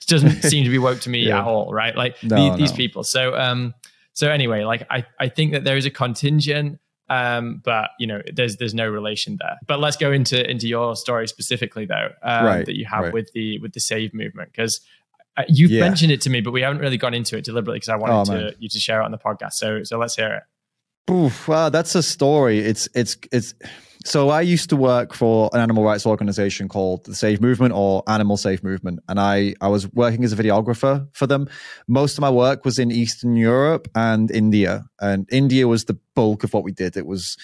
S2: doesn't seem to be woke to me
S1: Yeah.
S2: at all, right? Like the- these people. So, um, so anyway, like I, I think that there is a contingent, um, but you know, there's there's no relation there. But let's go into into your story specifically, though, um,
S1: Right,
S2: that you have
S1: right.
S2: with the with the Save movement because. Uh, you've
S1: Yeah.
S2: mentioned it to me, but we haven't really gone into it deliberately because I wanted
S1: Oh,
S2: to you to share it on the podcast. So, so let's hear it.
S1: Oof, well, that's a story. It's it's it's. So I used to work for an animal rights organization called the Save Movement or Animal Save Movement, and I I was working as a videographer for them. Most of my work was in Eastern Europe and India, and India was the bulk of what we did. It was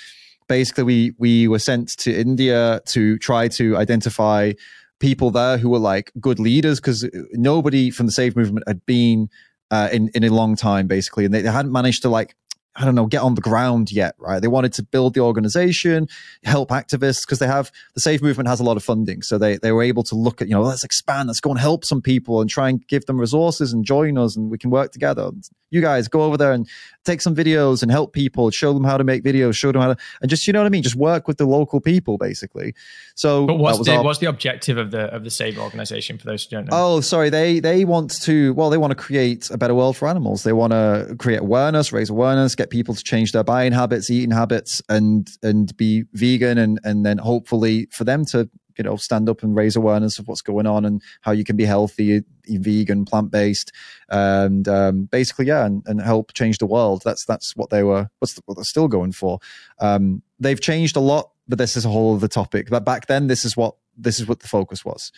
S1: basically we we were sent to India to try to identify people there who were like good leaders because nobody from the Save Movement had been uh, in in a long time, basically, and they hadn't managed to like I don't know, get on the ground yet, right? They wanted to build the organization, help activists because they have the Save movement has a lot of funding. So they, they were able to look at, you know, let's expand, let's go and help some people and try and give them resources and join us and we can work together. You guys go over there and take some videos and help people, show them how to make videos, show them how to, and just, you know what I mean? Just work with the local people basically. So,
S2: But what's
S1: was
S2: the
S1: our-
S2: what's the objective of the of the Save organization for those who don't know?
S1: Oh, sorry. They they want to well, they want to create a better world for animals. They want to create awareness, raise awareness, get people to change their buying habits, eating habits, and and be vegan, and and then hopefully for them to you know stand up and raise awareness of what's going on and how you can be healthy, vegan, plant based, and um, basically yeah, and, and help change the world. That's that's what they were. What's the, what they're still going for. Um, they've changed a lot, but this is a whole other topic. But back then, this is what this is what the focus was.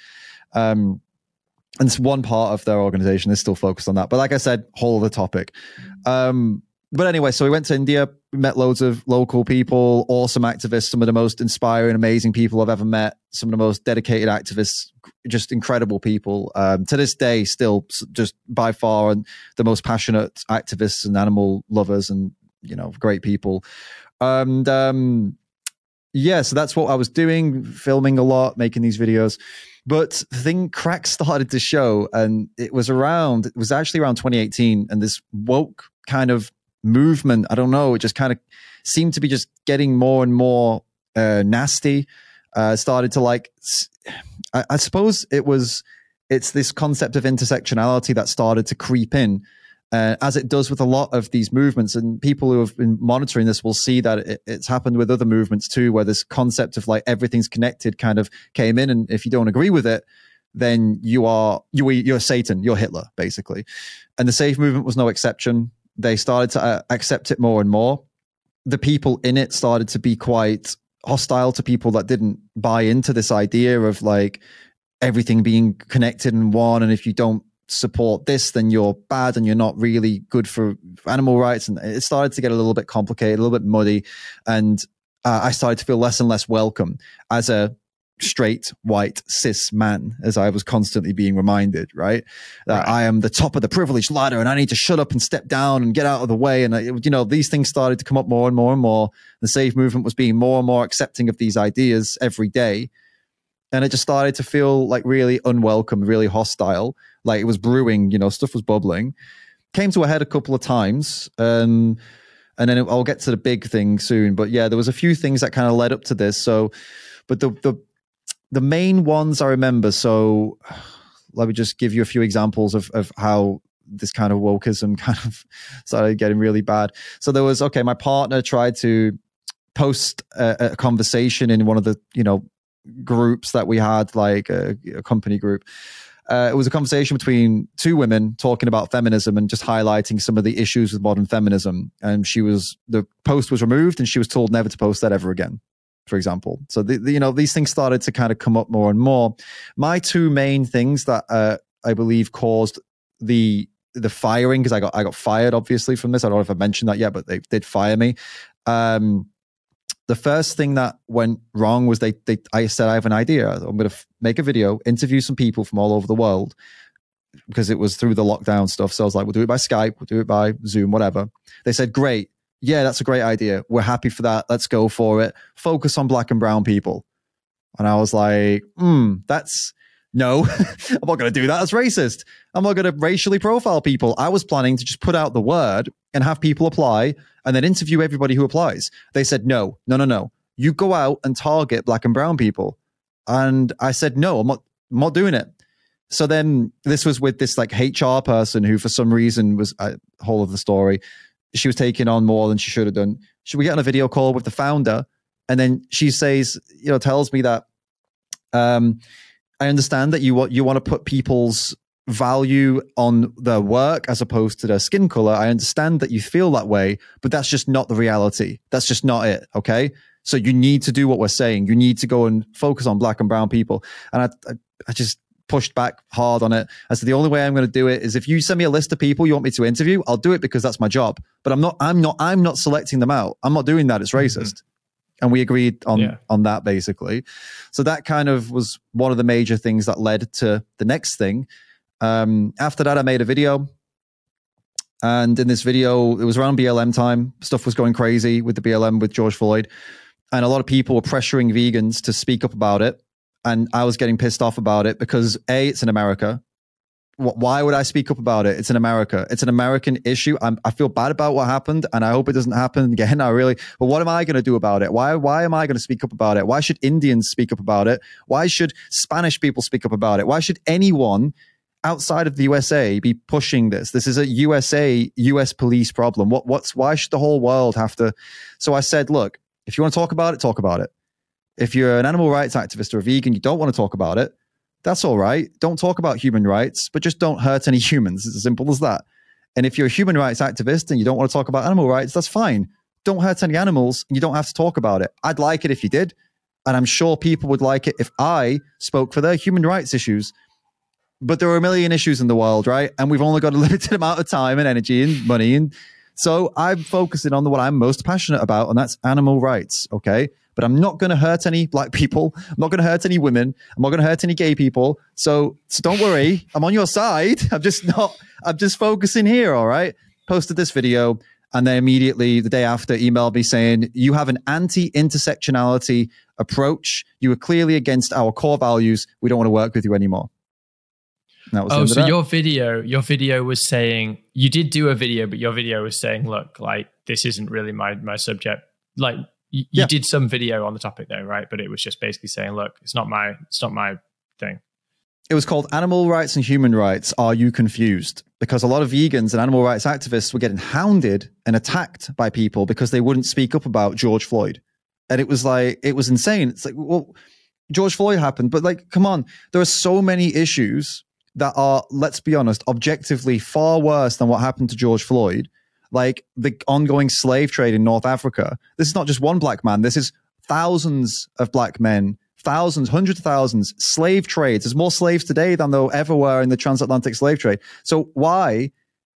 S1: Um, and it's one part of their organization is still focused on that. But like I said, whole other topic. Um, but anyway, so we went to India, met loads of local people, awesome activists, some of the most inspiring, amazing people I've ever met, some of the most dedicated activists, just incredible people. Um, to this day, still just by far and the most passionate activists and animal lovers and, you know, great people. And um, yeah, so that's what I was doing, filming a lot, making these videos. But the thing crack started to show, and it was around, it was actually around 2018, and this woke kind of movement, I don't know, it just kind of seemed to be just getting more and more uh, nasty. Uh, started to like, I suppose it was, it's this concept of intersectionality that started to creep in. Uh, as it does with a lot of these movements, and people who have been monitoring this will see that it, it's happened with other movements too, where this concept of like everything's connected kind of came in, and if you don't agree with it, then you are you you're Satan, you're Hitler, basically. And the Save movement was no exception. They started to uh, accept it more and more. The people in it started to be quite hostile to people that didn't buy into this idea of like everything being connected and one, and if you don't support this, then you're bad and you're not really good for animal rights. And it started to get a little bit complicated, a little bit muddy. And uh, I started to feel less and less welcome as a straight, white, cis man, as I was constantly being reminded, right? That
S2: Right.
S1: I am the top of the privileged ladder and I need to shut up and step down and get out of the way. And, I, you know, these things started to come up more and more and more. The Save movement was being more and more accepting of these ideas every day and it just started to feel like really unwelcome, really hostile. Like it was brewing, you know, stuff was bubbling. Came to a head a couple of times, um, and then I'll get to the big thing soon. But yeah, there was a few things that kind of led up to this. So, but the the the main ones I remember. So, let me just give you a few examples of of how this kind of wokeism kind of started getting really bad. So there was okay, my partner tried to post a, a conversation in one of the you know groups that we had, like a, a company group. Uh, it was a conversation between two women talking about feminism and just highlighting some of the issues with modern feminism. And she was the post was removed, and she was told never to post that ever again. For example, so the, the- you know these things started to kind of come up more and more. My two main things that uh, I believe caused the the firing because I got I got fired obviously from this. I don't know if I mentioned that yet, but they did fire me. Um, the first thing that went wrong was they, they I said I have an idea. I'm going to f- make a video, interview some people from all over the world because it was through the lockdown stuff. So I was like, we'll do it by Skype, we'll do it by Zoom, whatever. They said, great. Yeah, that's a great idea. We're happy for that. Let's go for it. Focus on black and brown people. And I was like, hmm, that's no, I'm not going to do that. That's racist. I'm not going to racially profile people. I was planning to just put out the word and have people apply and then interview everybody who applies. They said, no, no, no, no. You go out and target black and brown people. And I said, no, I'm not, I'm not doing it. So then this was with this like HR person who, for some reason, was a uh, whole of the story. She was taking on more than she should have done. Should we get on a video call with the founder? And then she says, you know, tells me that um, I understand that you want you want to put people's value on their work as opposed to their skin color. I understand that you feel that way, but that's just not the reality. That's just not it. Okay. So you need to do what we're saying. You need to go and focus on black and brown people. And I, I, I just pushed back hard on it. I said the only way I'm going to do it is if you send me a list of people you want me to interview, I'll do it because that's my job. But I'm not. I'm not. I'm not selecting them out. I'm not doing that. It's mm-hmm. racist. Mm-hmm and we agreed on yeah. on that basically. So that kind of was one of the major things that led to the next thing. Um, after that, I made a video, and in this video, it was around BLM time. Stuff was going crazy with the BLM with George Floyd, and a lot of people were pressuring vegans to speak up about it. And I was getting pissed off about it because a, it's in America why would I speak up about it? It's in America. It's an American issue. I'm, i feel bad about what happened, and I hope it doesn't happen again. I really, but what am I going to do about it? Why? Why am I going to speak up about it? Why should Indians speak up about it? Why should Spanish people speak up about it? Why should anyone outside of the USA be pushing this? This is a USA US police problem. What? What's? Why should the whole world have to? So I said, look, if you want to talk about it, talk about it. If you're an animal rights activist or a vegan, you don't want to talk about it that's all right. Don't talk about human rights, but just don't hurt any humans. It's as simple as that. And if you're a human rights activist and you don't want to talk about animal rights, that's fine. Don't hurt any animals and you don't have to talk about it. I'd like it if you did. And I'm sure people would like it if I spoke for their human rights issues. But there are a million issues in the world, right? And we've only got a limited amount of time and energy and money. And so I'm focusing on the what I'm most passionate about, and that's animal rights. Okay but I'm not going to hurt any black people. I'm not going to hurt any women. I'm not going to hurt any gay people. So, so don't worry. I'm on your side. I'm just not, I'm just focusing here. All right. Posted this video and then immediately the day after emailed me saying, you have an anti-intersectionality approach. You are clearly against our core values. We don't want to work with you anymore.
S2: oh, so your video, your video was saying you did do a video, but your video was saying, look, like this isn't really my my subject. Like you, yeah. did some video on the topic though, right? But it was just basically saying, look, it's not my it's not my thing.
S1: It was called Animal Rights and Human Rights. Are you confused? Because a lot of vegans and animal rights activists were getting hounded and attacked by people because they wouldn't speak up about George Floyd. And it was like, it was insane. It's like, well, George Floyd happened, but like, come on, there are so many issues that are, let's be honest, objectively far worse than what happened to George Floyd like the ongoing slave trade in North Africa. This is not just one black man. This is thousands of black men, thousands, hundreds of thousands, slave trades. There's more slaves today than there ever were in the transatlantic slave trade. So why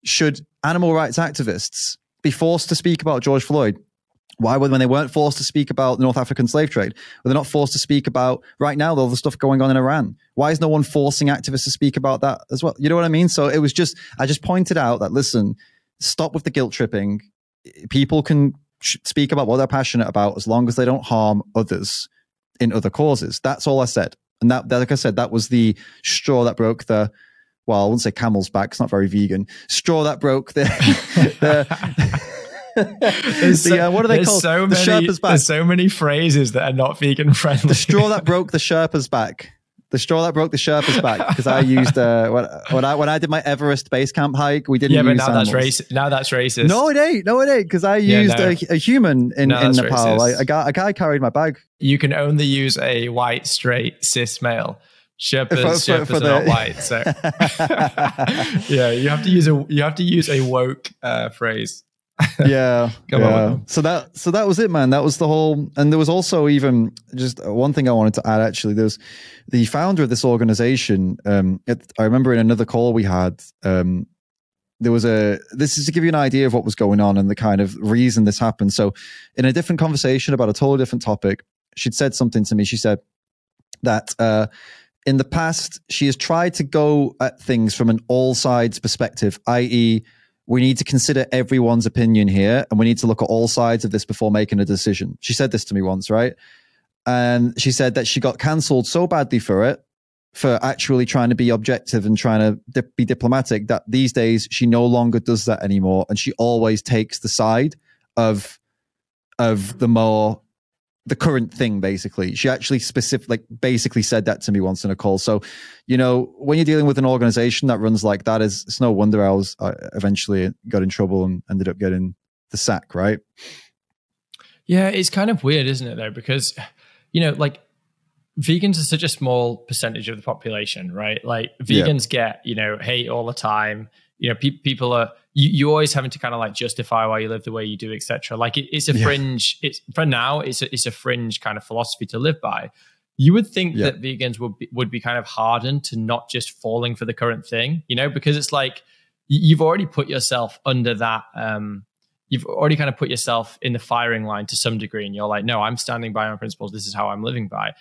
S1: should animal rights activists be forced to speak about George Floyd? Why, were when they weren't forced to speak about the North African slave trade, were they not forced to speak about right now all the stuff going on in Iran? Why is no one forcing activists to speak about that as well? You know what I mean? So it was just, I just pointed out that listen, stop with the guilt tripping. People can speak about what they're passionate about as long as they don't harm others in other causes. That's all I said. And that, like I said, that was the straw that broke the, well, I wouldn't say camel's back. It's not very vegan. Straw that broke the, the
S2: the, uh, what are they called? So the many, Sherpa's back. There's so many phrases that are not vegan friendly.
S1: The straw that broke the Sherpa's back the straw that broke the Sherpa's back because I used uh, when, when, I when I did my Everest base camp hike, we didn't.
S2: Yeah,
S1: but
S2: now animals. that's racist. Now that's racist.
S1: No, it ain't. No, it ain't because I used yeah, no. a, a, human in, no, in Nepal. Like, a guy, a guy carried my bag.
S2: You can only use a white, straight, cis male. Sherpas, for, Sherpas for, for the... are not white, so yeah, you have to use a you have to use a woke uh, phrase.
S1: yeah, yeah. So that so that was it, man. That was the whole. And there was also even just one thing I wanted to add. Actually, there's the founder of this organization. Um, it, I remember in another call we had. Um, there was a this is to give you an idea of what was going on and the kind of reason this happened. So, in a different conversation about a totally different topic, she'd said something to me. She said that uh, in the past she has tried to go at things from an all sides perspective, i.e., we need to consider everyone's opinion here, and we need to look at all sides of this before making a decision. She said this to me once, right? And she said that she got cancelled so badly for it for actually trying to be objective and trying to be diplomatic that these days she no longer does that anymore and she always takes the side of of the more the current thing basically she actually specific like basically said that to me once in a call so you know when you're dealing with an organization that runs like that is it's no wonder i was I eventually got in trouble and ended up getting the sack right
S2: yeah it's kind of weird isn't it though because you know like vegans are such a small percentage of the population, right? Like vegans yeah. get, you know, hate all the time. You know, pe- people are you, you always having to kind of like justify why you live the way you do, etc. Like it, it's a yeah. fringe. It's for now, it's a, it's a fringe kind of philosophy to live by. You would think yeah. that vegans would be, would be kind of hardened to not just falling for the current thing, you know, because it's like you've already put yourself under that. Um, you've already kind of put yourself in the firing line to some degree, and you're like, no, I'm standing by my principles. This is how I'm living by.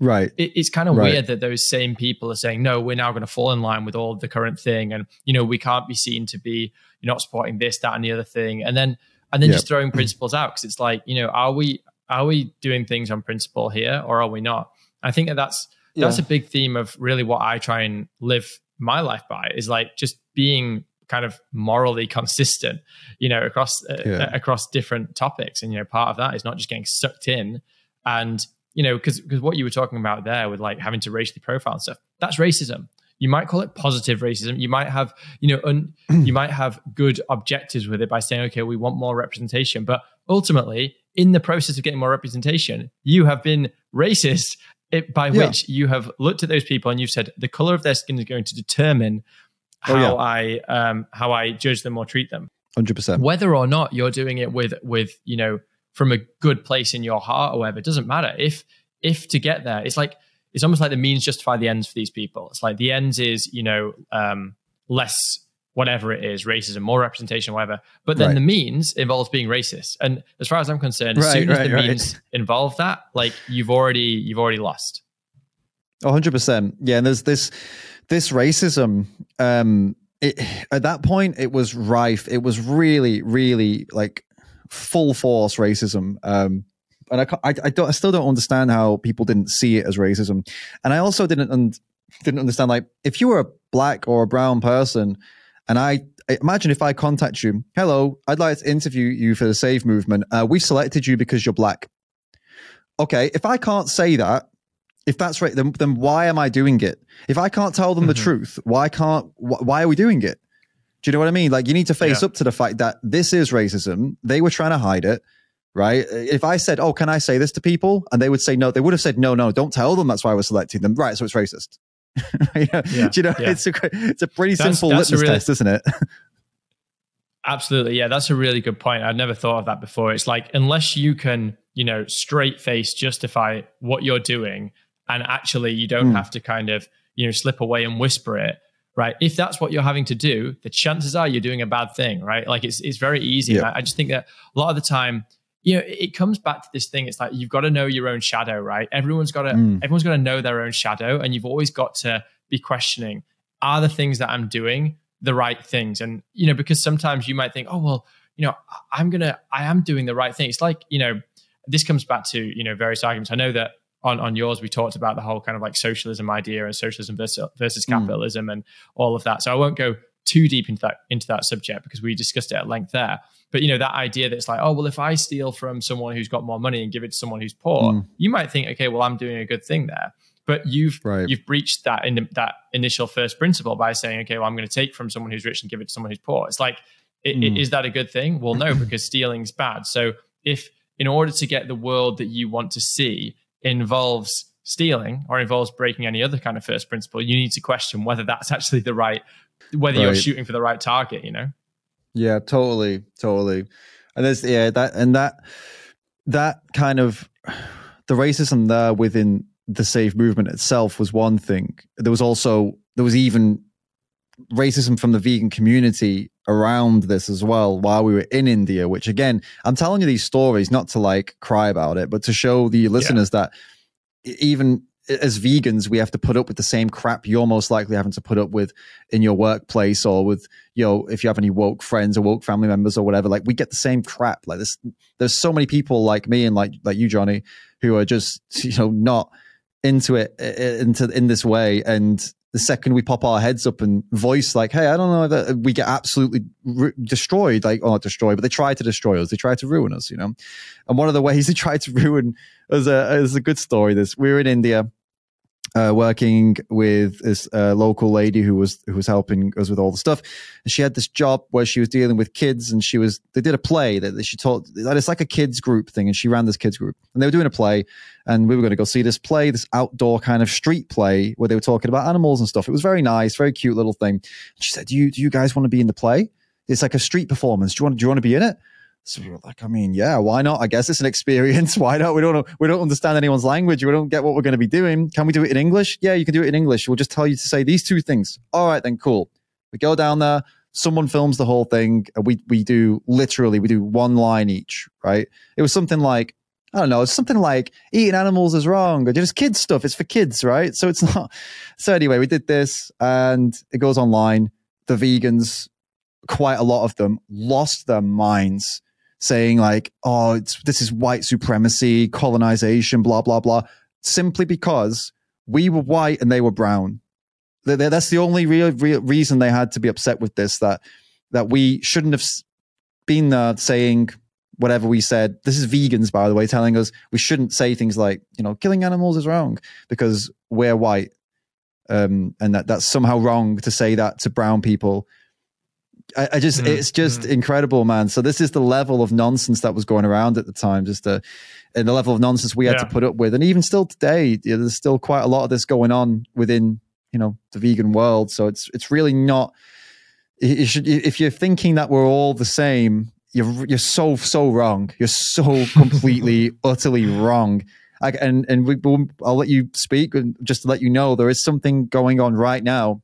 S1: Right.
S2: It, it's kind of right. weird that those same people are saying, no, we're now going to fall in line with all the current thing. And, you know, we can't be seen to be, you're not supporting this, that, and the other thing. And then, and then yep. just throwing principles out. Cause it's like, you know, are we, are we doing things on principle here or are we not? I think that that's, yeah. that's a big theme of really what I try and live my life by is like just being kind of morally consistent, you know, across, uh, yeah. across different topics. And, you know, part of that is not just getting sucked in and you know, because because what you were talking about there with like having to racially profile and stuff, that's racism. You might call it positive racism. You might have, you know, un, you might have good objectives with it by saying, okay, we want more representation. But ultimately, in the process of getting more representation, you have been racist it, by yeah. which you have looked at those people and you've said the color of their skin is going to determine how oh, yeah. I um, how I judge them or treat them.
S1: Hundred percent.
S2: Whether or not you're doing it with with you know from a good place in your heart or whatever. It doesn't matter. If if to get there, it's like it's almost like the means justify the ends for these people. It's like the ends is, you know, um, less whatever it is, racism, more representation, whatever. But then right. the means involves being racist. And as far as I'm concerned, as right, soon as right, the means involve that, like you've already you've already lost.
S1: 100%. Yeah, and there's this this racism um it, at that point it was rife. It was really really like full force racism. Um, and I, I, I, don't, I still don't understand how people didn't see it as racism. And I also didn't un, didn't understand like if you were a black or a brown person, and I imagine if I contact you, hello, I'd like to interview you for the Save movement. Uh, we selected you because you're black. Okay, if I can't say that, if that's right, then then why am I doing it? If I can't tell them mm-hmm. the truth, why can't wh- why are we doing it? Do you know what I mean? Like you need to face yeah. up to the fact that this is racism. They were trying to hide it, right? If I said, "Oh, can I say this to people?" and they would say no, they would have said, "No, no, don't tell them." That's why we're selecting them, right? So it's racist. yeah. yeah. Do you know? Yeah. It's a it's a pretty that's, simple that's litmus really, test, isn't it?
S2: absolutely, yeah. That's a really good point. I'd never thought of that before. It's like unless you can, you know, straight face justify what you're doing, and actually you don't mm. have to kind of you know slip away and whisper it right? If that's what you're having to do, the chances are you're doing a bad thing, right? Like it's it's very easy. Yeah. I, I, just think that a lot of the time, you know, it, it, comes back to this thing. It's like you've got to know your own shadow, right? Everyone's got to mm. everyone's got to know their own shadow, and you've always got to be questioning: Are the things that I'm doing the right things? And you know, because sometimes you might think, oh well, you know, I'm gonna, I am doing the right thing. It's like you know, this comes back to you know various arguments. I know that on, on yours, we talked about the whole kind of like socialism idea and socialism versus, versus hmm. capitalism mm. and all of that. So I won't go too deep into that into that subject because we discussed it at length there. But you know that idea that's like, oh well, if I steal from someone who's got more money and give it to someone who's poor, mm. you might think, okay, well, I'm doing a good thing there. But you've right. you've breached that in that initial first principle by saying, okay, well, I'm going to take from someone who's rich and give it to someone who's poor. It's like, mm. it, is that a good thing? Well, no, because stealing's bad. So if in order to get the world that you want to see involves stealing or involves breaking any other kind of first principle, you need to question whether that's actually the right, whether right. you're shooting for the right target, you know?
S1: Yeah, totally, totally. And there's, yeah, that, and that, that kind of, the racism there within the Save movement itself was one thing. There was also, there was even racism from the vegan community around this as well while we were in India, which again, I'm telling you these stories not to like cry about it, but to show the listeners yeah. that even as vegans, we have to put up with the same crap you're most likely having to put up with in your workplace or with, you know, if you have any woke friends or woke family members or whatever. Like we get the same crap. Like this, there's so many people like me and like like you, Jonny, who are just you know not into it into in this way and the second we pop our heads up and voice like, "Hey, I don't know," that we get absolutely re- destroyed. Like, or not destroyed, but they try to destroy us. They try to ruin us, you know. And one of the ways they try to ruin is a uh, is a good story. This we were in India uh, working with this uh, local lady who was who was helping us with all the stuff. And she had this job where she was dealing with kids, and she was they did a play that she taught. It's like a kids group thing, and she ran this kids group, and they were doing a play, and we were going to go see this play, this outdoor kind of street play where they were talking about animals and stuff. It was very nice, very cute little thing. And she said, "Do you do you guys want to be in the play? It's like a street performance. Do you want do you want to be in it?" So we were like, I mean, yeah, why not? I guess it's an experience. Why not? We don't know, we don't understand anyone's language. We don't get what we're going to be doing. Can we do it in English? Yeah, you can do it in English. We'll just tell you to say these two things. All right, then cool. We go down there. Someone films the whole thing. Uh, we we do literally we do one line each. Right? It was something like I don't know. It's something like eating animals is wrong, or just kids stuff. It's for kids, right? So it's not. So anyway, we did this, and it goes online. The vegans, quite a lot of them, lost their minds saying like, "Oh, this is white supremacy, colonization, blah blah blah," simply because we were white and they were brown. That's the only real, real reason they had to be upset with this. That that we shouldn't have been uh, saying whatever we said. This is vegans, by the way, telling us we shouldn't say things like, you know, killing animals is wrong because we're white. Um, and that that's somehow wrong to say that to brown people I, I just, mm, it's just mm. incredible, man. So this is the level of nonsense that was going around at the time, just the, and the level of nonsense we had yeah. to put up with, and even still today, you know, there's still quite a lot of this going on within, you know, the vegan world. So it's, it's really not. You should, if you're thinking that we're all the same, you're you're so so wrong. You're so completely, utterly wrong. I, and and we, I'll let you speak, and just to let you know there is something going on right now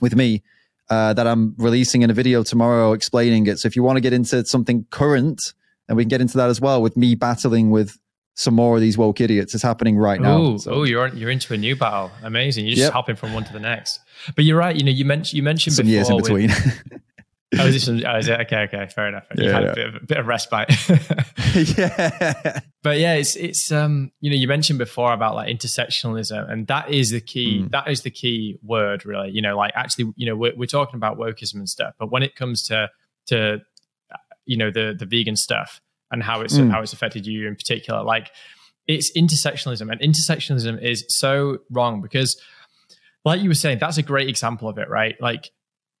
S1: with me uh, that I'm releasing in a video tomorrow explaining it. So if you want to get into something current, and we can get into that as well with me battling with some more of these woke idiots. It's happening right now.
S2: Oh, so. you're you're into a new battle. Amazing. You're just yep. hopping from one to the next. But you're right. You know, you mentioned you mentioned
S1: some
S2: before
S1: years in between.
S2: With, Is this oh, is it? Okay, okay, fair enough. You've yeah, had yeah. A, bit of, a bit of respite.
S1: yeah.
S2: But yeah, it's it's um you know you mentioned before about like intersectionalism, and that is the key. Mm. That is the key word, really. You know, like actually, you know, we're, we're talking about wokeism and stuff, but when it comes to to you know the the vegan stuff and how it's mm. how it's affected you in particular, like it's intersectionalism, and intersectionalism is so wrong because, like you were saying, that's a great example of it, right? Like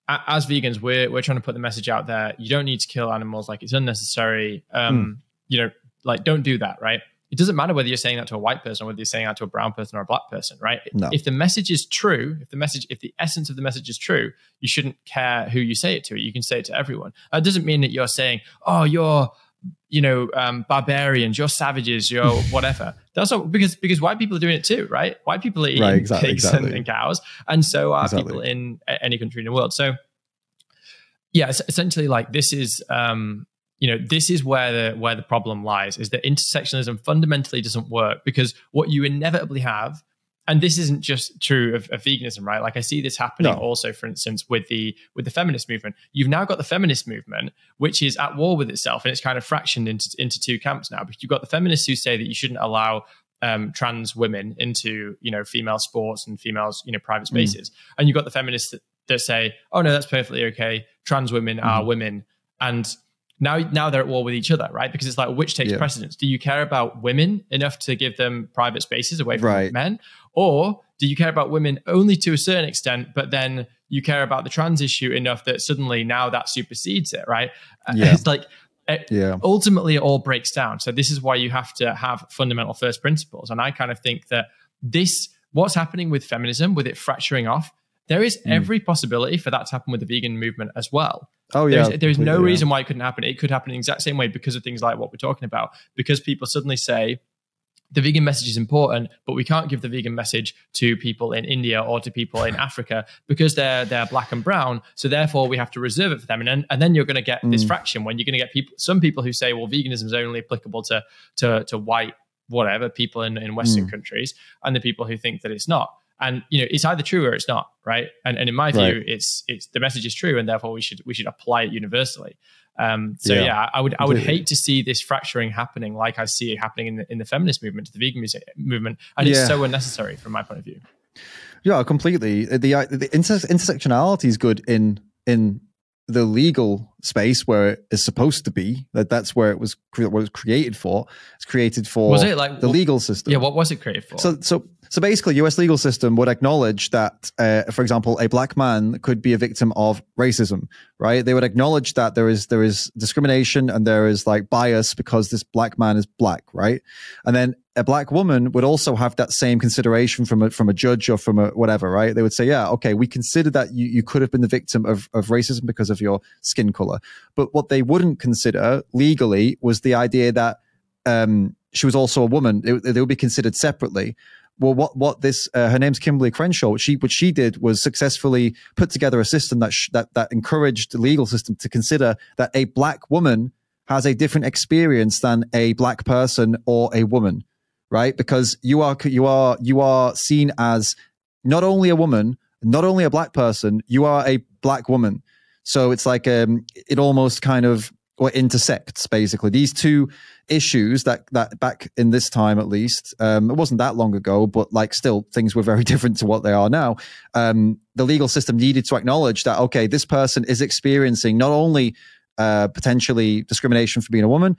S2: as vegans, we're we're trying to put the message out there. You don't need to kill animals; like it's unnecessary. Um, mm. You know, like don't do that, right? It doesn't matter whether you're saying that to a white person or whether you're saying that to a brown person or a black person, right? No. If the message is true, if the message, if the essence of the message is true, you shouldn't care who you say it to. You can say it to everyone. That doesn't mean that you're saying, "Oh, you're." You know, um, barbarians, you're savages, you're whatever. That's not because because white people are doing it too, right? White people are eating right, exactly, pigs exactly. And, and, cows, and so are exactly. people in any country in the world. So yeah, essentially, like this is um, you know this is where the where the problem lies is that intersectionalism fundamentally doesn't work because what you inevitably have and this isn't just true of, of veganism right like i see this happening no. also for instance with the with the feminist movement you've now got the feminist movement which is at war with itself and it's kind of fractioned into, into two camps now but you've got the feminists who say that you shouldn't allow um, trans women into you know female sports and females you know private mm. spaces mm. and you've got the feminists that that say, "Oh no, that's perfectly okay. Trans women mm-hmm. are women," and now now they're at war with each other, right? Because it's like which takes yeah. precedence? Do you care about women enough to give them private spaces away from right. men, or do you care about women only to a certain extent, but then you care about the trans issue enough that suddenly now that supersedes it, right? Yeah. It's like it, yeah. ultimately it all breaks down. So this is why you have to have fundamental first principles, and I kind of think that this what's happening with feminism, with it fracturing off, there is mm. every possibility for that to happen with the vegan movement as well.
S1: Oh yeah,
S2: there's, there's no yeah. reason why it couldn't happen. It could happen in the exact same way because of things like what we're talking about. Because people suddenly say, the vegan message is important, but we can't give the vegan message to people in India or to people in Africa because they're they're black and brown. So therefore, we have to reserve it for them. And then, and then you're going to get mm. this fraction when you're going to get people, some people who say, well, veganism is only applicable to to to white whatever people in, in Western mm. countries, and the people who think that it's not. And you know, it's either true or it's not, right? And and in my view, right. it's it's the message is true, and therefore we should we should apply it universally. Um, so yeah. yeah. I would I would hate to see this fracturing happening, like I see it happening in the in the feminist movement, the vegan music movement, and yeah. it's so unnecessary from my point of view.
S1: Yeah, completely. The the inter- intersectionality is good in in the legal space where it is supposed to be. That that's where it was what it was created for. It's created for
S2: was it like
S1: the legal system?
S2: Yeah, what was it created for?
S1: So so so basically, U.S. legal system would acknowledge that, uh, for example, a black man could be a victim of racism, right? They would acknowledge that there is there is discrimination and there is like bias because this black man is black, right? And then a black woman would also have that same consideration from a from a judge or from a whatever, right? They would say, yeah, okay, we consider that you, you could have been the victim of, of racism because of your skin color. But what they wouldn't consider legally was the idea that um, she was also a woman. It, they would be considered separately well, what what this uh, her name's Kimberly Crenshaw. What she what she did was successfully put together a system that sh- that that encouraged the legal system to consider that a black woman has a different experience than a black person or a woman, right? Because you are you are you are seen as not only a woman, not only a black person, you are a black woman. So it's like um, it almost kind of or intersects basically these two issues that that back in this time at least um, it wasn't that long ago but like still things were very different to what they are now um, the legal system needed to acknowledge that okay this person is experiencing not only uh, potentially discrimination for being a woman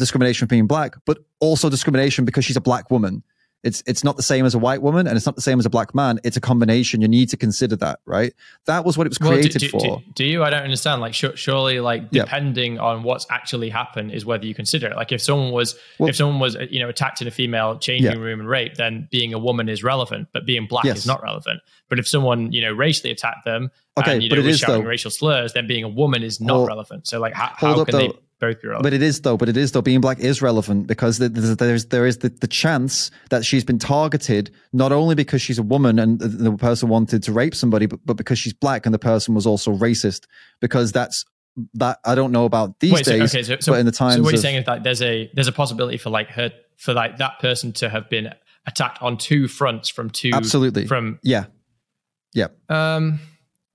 S1: discrimination for being black but also discrimination because she's a black woman it's it's not the same as a white woman and it's not the same as a black man. It's a combination. You need to consider that, right? That was what it was created well, do, do,
S2: for. Do, do, you? I don't understand. Like, surely, like depending yep. on what's actually happened is whether you consider it. Like, if someone was well, if someone was you know attacked in a female changing yeah. room and raped, then being a woman is relevant, but being black yes. is not relevant. But if someone you know racially attacked them, okay, and, you know, but it was is, shouting though. racial slurs, then being a woman is not well, relevant. So, like, how, how can they? Both be relevant.
S1: But it is though. But it is though. Being black is relevant because there's there's there is the, the chance that she's been targeted not only because she's a woman and the, person wanted to rape somebody, but, but because she's black and the person was also racist. Because that's that I don't know about these Wait, days. So, okay, so, so, but in the times,
S2: so what
S1: you're
S2: saying is that there's a there's a possibility for like her for like that person to have been attacked on two fronts from two
S1: absolutely
S2: from
S1: yeah yeah um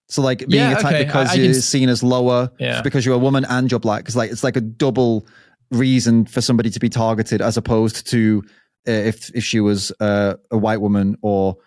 S1: so like being yeah, attacked okay. because I, I you're seen as lower yeah. because you're a woman and you're black. It's like it's like a double reason for somebody to be targeted as opposed to uh, if if she was uh, a white woman or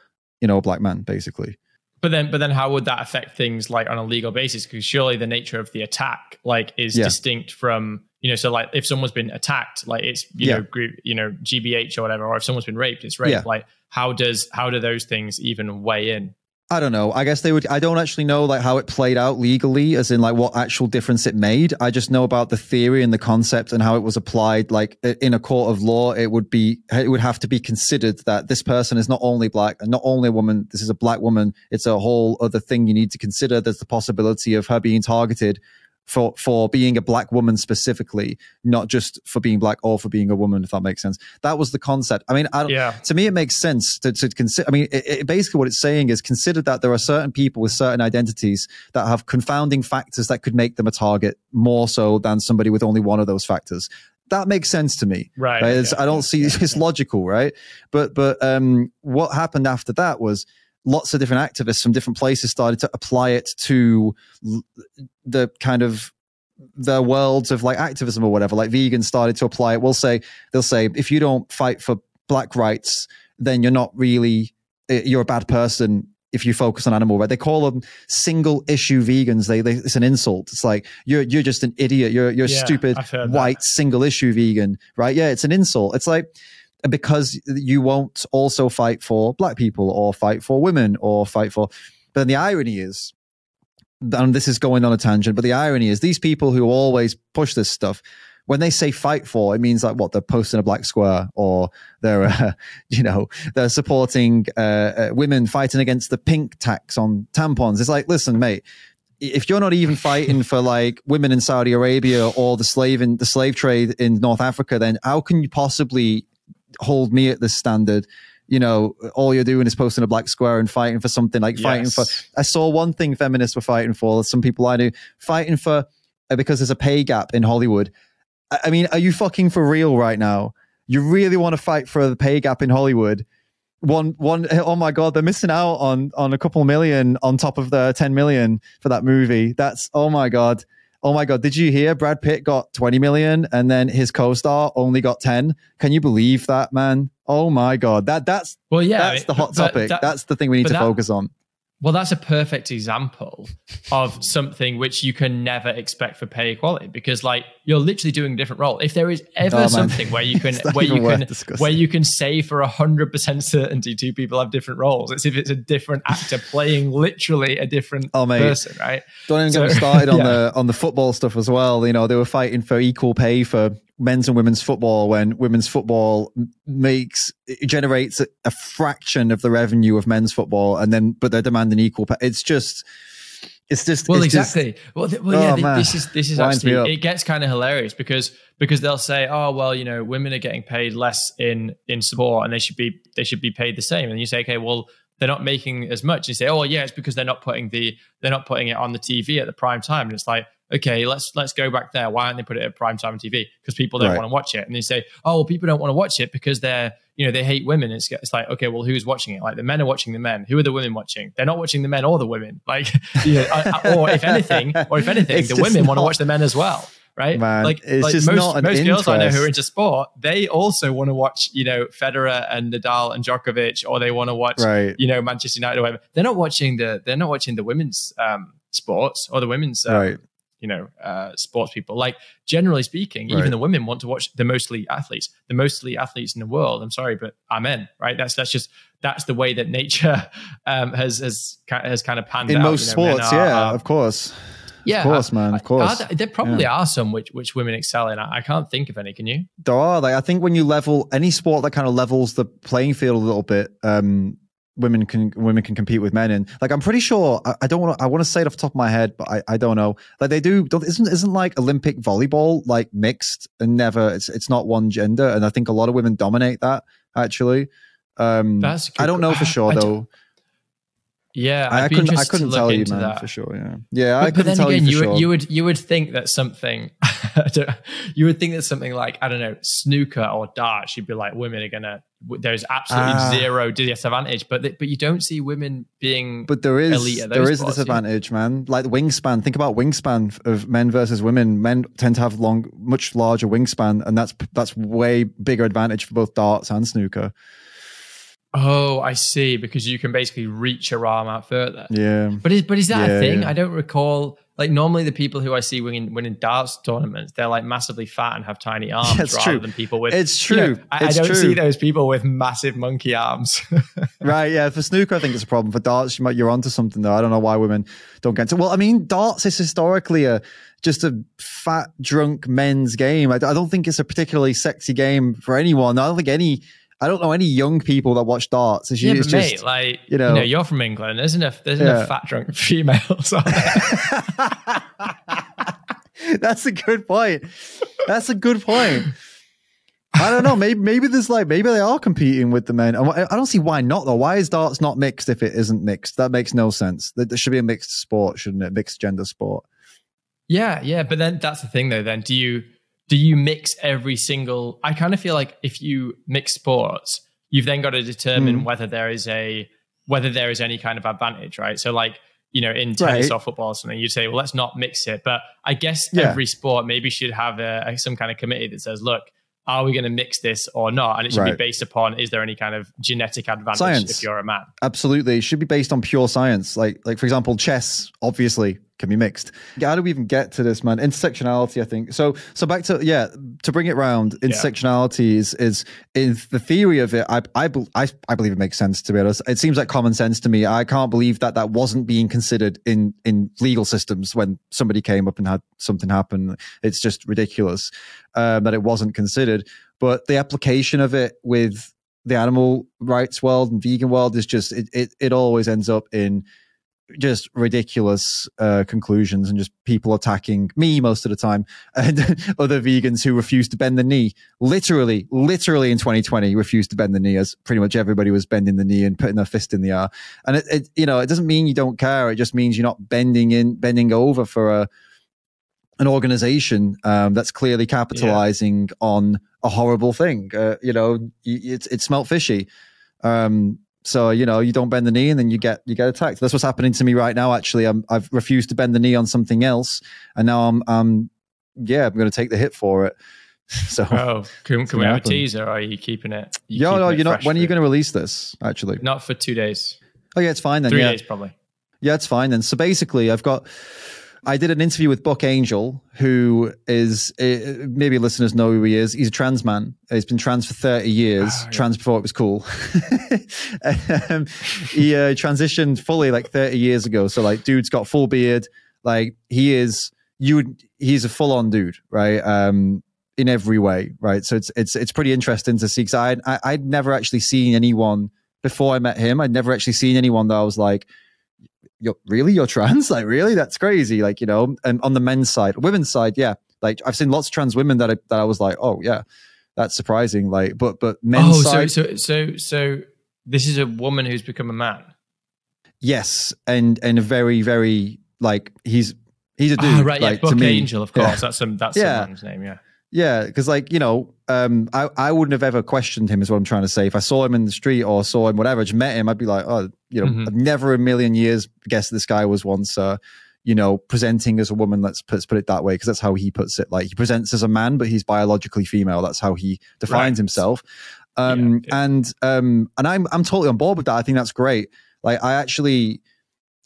S1: you know a black man, basically.
S2: But then, but then, how would that affect things like on a legal basis? Because surely the nature of the attack, like, is yeah. distinct from you know. So, like, if someone's been attacked, like it's you know, group, you know, GBH or whatever, or if someone's been raped, it's rape. Like, how does how do those things even weigh in?
S1: I don't know. I guess they would. I don't actually know like how it played out legally, as in like what actual difference it made. I just know about the theory and the concept and how it was applied. Like in a court of law, it would be it would have to be considered that this person is not only black and not only a woman. This is a black woman. It's a whole other thing you need to consider. There's the possibility of her being targeted for for being a black woman specifically, not just for being black or for being a woman, if that makes sense. That was the concept. I mean, I yeah. to me, it makes sense to, to consider. I mean, it, it, basically, what it's saying is consider that there are certain people with certain identities that have confounding factors that could make them a target more so than somebody with only one of those factors. That makes sense to me,
S2: right? right?
S1: Yeah, I don't see yeah, it's logical, right? But but um, what happened after that was lots of different activists from different places started to apply it to the kind of the worlds of like activism or whatever. Like vegans started to apply it. We'll say they'll say if you don't fight for black rights then you're not really eh, you're a bad person if you focus on animal right they call them single issue vegans. They, they it's an insult. It's like you're you're just an idiot. You're you're yeah, stupid white that. single issue vegan right? Yeah it's an insult. It's like because you won't also fight for black people or fight for women or fight for. But then the irony is, and this is going on a tangent, but the irony is these people who always push this stuff, when they say fight for, it means like what they're posting a black square or they're, uh, you know, they're supporting uh, uh, women fighting against the pink tax on tampons. It's like, listen, mate, if you're not even fighting for like women in Saudi Arabia or the slave in the slave trade in North Africa, then how can you possibly hold me at this standard you know, all you're doing is posting a black square and fighting for something like fighting for. I saw one thing feminists were fighting for. Some people I knew fighting for uh, because there's a pay gap in Hollywood. I, I mean, are you fucking for real right now? You really want to fight for the pay gap in Hollywood? One, one. Oh my god, they're missing out on on a couple million on top of the ten million for that movie. That's oh my god. Oh my god, did you hear Brad Pitt got 20 million and then his co-star only got 10? Can you believe that, man? Oh my god. That that's
S2: Well, yeah,
S1: that's the hot topic.
S2: that-
S1: that's the thing we need to
S2: that-
S1: focus on.
S2: Well, that's a perfect example of something which you can never expect for pay equality because, like, you're literally doing a different role. If there is ever
S1: Oh, man.
S2: something where you can, where you can,
S1: discussing.
S2: where you can say for hundred percent certainty two people have different roles, it's if it's a different actor playing literally a different
S1: Oh, mate.
S2: person, right?
S1: Don't even get started on
S2: yeah.
S1: the on the football stuff as well. You know, they were fighting for equal pay for men's and women's football when women's football makes it generates a, a fraction of the revenue of men's football, and then but they're demanding equal pay. It's just, it's just
S2: Well,
S1: it's just-
S2: exactly. well, th- well, yeah.
S1: Oh,
S2: th- this is this is
S1: Winds
S2: actually it gets kind of hilarious because because they'll say, oh well, you know, women are getting paid less in in sport and they should be they should be paid the same. And you say, okay, well, they're not making as much. You say, oh yeah, it's because they're not putting the they're not putting it on the TV at the prime time. And it's like, okay, let's let's go back there. Why aren't they put it at prime time on TV? Because people don't
S1: Right.
S2: want to watch it. And they say, oh well, people don't want to watch it because they're you know they hate women. It's it's like okay, well, who's watching it? Like the men are watching the men. Who are the women watching? They're not watching the men or the women. Like yeah, or if anything, or if anything,
S1: It's
S2: the women want to watch the men as well. Right,
S1: Man,
S2: like,
S1: it's
S2: like
S1: just
S2: most,
S1: not
S2: most girls I know who are into sport, they also want to watch, you know, Federer and Nadal and Djokovic, or they want to watch,
S1: right.
S2: you know, Manchester United or whatever. They're not watching the, they're not watching the women's um, sports or the women's, um,
S1: Right.
S2: You know, uh, sports people. Like generally speaking,
S1: Right.
S2: even the women want to watch the most elite athletes. The most elite athletes in the world. I'm sorry, but amen. Right? That's that's just that's the way that nature um, has has has kind of panned out.
S1: In
S2: out.
S1: most
S2: you know,
S1: sports,
S2: are-
S1: yeah,
S2: are-
S1: of course.
S2: yeah,
S1: Of course, man. Of course.
S2: There, there probably are some which which women excel in. I, I can't think of any. Can you?
S1: There are like I think when you level any sport that kind of levels the playing field a little bit, um, women can women can compete with men in. Like I'm pretty sure I, I don't want to I want to say it off the top of my head, but I, I don't know. Like they do don't, isn't isn't like Olympic volleyball like mixed and never it's it's not one gender, and I think a lot of women dominate that actually. Um,
S2: That's
S1: I don't know for sure
S2: I
S1: though.
S2: Yeah,
S1: I,
S2: I'd
S1: I couldn't I couldn't tell you man
S2: that.
S1: for sure. Yeah, yeah, I
S2: But, but
S1: couldn't
S2: then
S1: tell
S2: again,
S1: you
S2: you,
S1: for
S2: would,
S1: sure.
S2: you would you would think that something I you would think that something like I don't know snooker or darts. You'd be like women are gonna. There's absolutely
S1: Ah.
S2: zero disadvantage, but but you don't see women being.
S1: But there is there is a disadvantage, man. Like wingspan. Think about wingspan of men versus women. Men tend to have long, much larger wingspan, and that's that's way bigger advantage for both darts and snooker.
S2: Oh, I see, because you can basically reach your arm out further.
S1: Yeah,
S2: But is but is that
S1: Yeah,
S2: a thing?
S1: yeah.
S2: I don't recall. Like normally, the people who I see winning winning darts tournaments, they're like massively fat and have tiny arms,
S1: it's
S2: rather
S1: true.
S2: than people with.
S1: it's
S2: you know,
S1: true.
S2: I, I don't
S1: true.
S2: see those people with massive monkey arms.
S1: Right, yeah. For snooker, I think it's a problem. For darts, you might you're onto something though. I don't know why women don't get into. Well, I mean, darts is historically a just a fat, drunk men's game. I, I don't think it's a particularly sexy game for anyone. I don't think any. I don't know any young people that watch darts. It's,
S2: yeah,
S1: it's just
S2: mate, like
S1: you
S2: you
S1: know-
S2: know, you're from England. There's enough. There's
S1: Yeah.
S2: enough fat drunk females.
S1: That's a good point. That's a good point. I don't know. Maybe maybe there's like maybe they are competing with the men. I I don't see why not though. Why is darts not mixed if it isn't mixed? That makes no sense. There should be a mixed sport, shouldn't it? Mixed gender sport.
S2: yeah, yeah. But then that's the thing, though. Then do you do you mix every single? I kind of feel like if you mix sports, you've then got to determine
S1: Mm.
S2: whether there is a whether there is any kind of advantage, right? So like. You know, in tennis
S1: Right.
S2: or football or something, you'd say, "Well, let's not mix it." But I guess
S1: Yeah.
S2: every sport maybe should have a, a- some kind of committee that says, "Look, are we going to mix this or not?" And it should be based upon is there any kind of genetic advantage
S1: Science.
S2: if you're a man?
S1: Absolutely, it should be based on pure science. Like like for example, chess obviously can be mixed. How do we even get to this, man? Intersectionality, I think. So so back to yeah, to bring it round, intersectionality is is is the theory of it. I I I, I believe it makes sense to be honest. It seems like common sense to me. I can't believe that that wasn't being considered in in legal systems when somebody came up and had something happen. It's just ridiculous um, that it wasn't considered. But the application of it with the animal rights world and vegan world is just it, it it always ends up in just ridiculous uh, conclusions and just people attacking me most of the time and other vegans who refuse to bend the knee. Literally, literally in 2020, refused to bend the knee as pretty much everybody was bending the knee and putting their fist in the air. And it, it you know, it doesn't mean you don't care. It just means you're not bending in, bending over for a an organization um, that's clearly capitalizing yeah. on a horrible thing. Uh, you know, it, it smelt fishy. Um, so you know, you don't bend the knee and then you get you get attacked. That's what's happening to me right now. Actually, I'm, I've refused to bend the knee on something else, and now I'm, I'm yeah, I'm going to take the hit for it. So,
S2: oh, can, can we have a teaser? Are you keeping it?
S1: You yeah, no, you're not. When are you going to release this? Actually,
S2: not for two days.
S1: Oh yeah, it's fine then.
S2: Three
S1: yeah.
S2: days probably.
S1: Yeah, it's fine then. So basically, I've got I did an interview with Buck Angel, who is uh, maybe listeners know who he is. He's a trans man. He's been trans for 30 years, oh, yeah. trans before it was cool. um, he uh, transitioned fully like 30 years ago. So, like, dude's got full beard. Like, he is, you would, he's a full on dude, right? Um, in every way, right? So it's it's it's pretty interesting to see because I, I I'd never actually seen anyone before I met him. I'd never actually seen anyone that I was like, you're really you're trans like really that's crazy like you know and on the men's side women's side yeah like i've seen lots of trans women that I, that I was like oh yeah that's surprising like but but men's oh
S2: side, so so so so this is a woman who's become a man
S1: yes and and a very very like he's he's a ah, dude oh, right like,
S2: yeah,
S1: to me,
S2: angel of course yeah. that's some that's yeah. someone's name yeah
S1: yeah, because like you know, um, I I wouldn't have ever questioned him. Is what I'm trying to say. If I saw him in the street or saw him whatever, just met him, I'd be like, oh, you know, mm-hmm. I've never a million years guessed this guy was once, uh, you know, presenting as a woman. Let's put, let's put it that way, because that's how he puts it. Like he presents as a man, but he's biologically female. That's how he defines right. himself. Um, yeah, yeah. and um, and I'm I'm totally on board with that. I think that's great. Like I actually,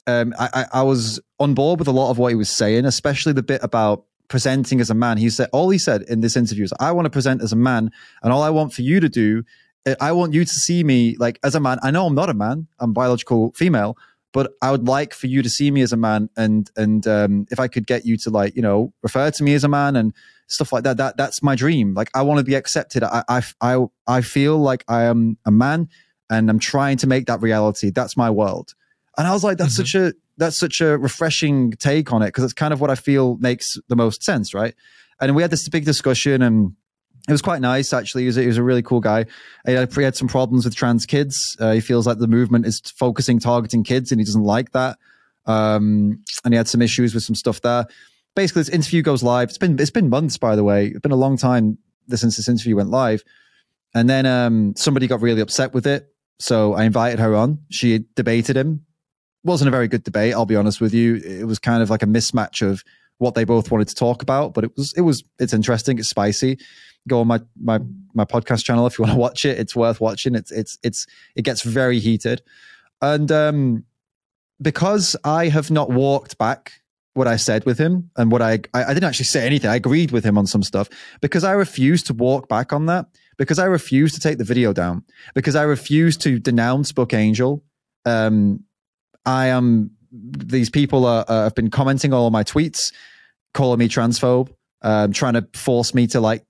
S1: um, I, I was on board with a lot of what he was saying, especially the bit about presenting as a man. He said all he said in this interview is, "I want to present as a man, and all I want for you to do, I want you to see me like as a man. I know I'm not a man; I'm biological female." But I would like for you to see me as a man, and and um, if I could get you to like you know refer to me as a man and stuff like that, that that's my dream. Like I want to be accepted. I I I, I feel like I am a man, and I'm trying to make that reality. That's my world. And I was like, that's mm-hmm. such a that's such a refreshing take on it because it's kind of what I feel makes the most sense, right? And we had this big discussion and it was quite nice actually. He was, he was a really cool guy. He had, he had some problems with trans kids. Uh, he feels like the movement is focusing, targeting kids, and he doesn't like that. Um, and he had some issues with some stuff there. Basically, this interview goes live. It's been it's been months, by the way. It's been a long time since this interview went live. And then um, somebody got really upset with it, so I invited her on. She debated him wasn't a very good debate. I'll be honest with you. It was kind of like a mismatch of what they both wanted to talk about, but it was it was it's interesting. It's spicy. Go on my my my podcast channel if you want to watch it. It's worth watching. It's it's it's it gets very heated, and um, because I have not walked back what I said with him and what I, I I didn't actually say anything. I agreed with him on some stuff because I refused to walk back on that because I refused to take the video down because I refused to denounce Buck Angel. Um, I am. These people are, uh, have been commenting all my tweets, calling me transphobe, um, trying to force me to like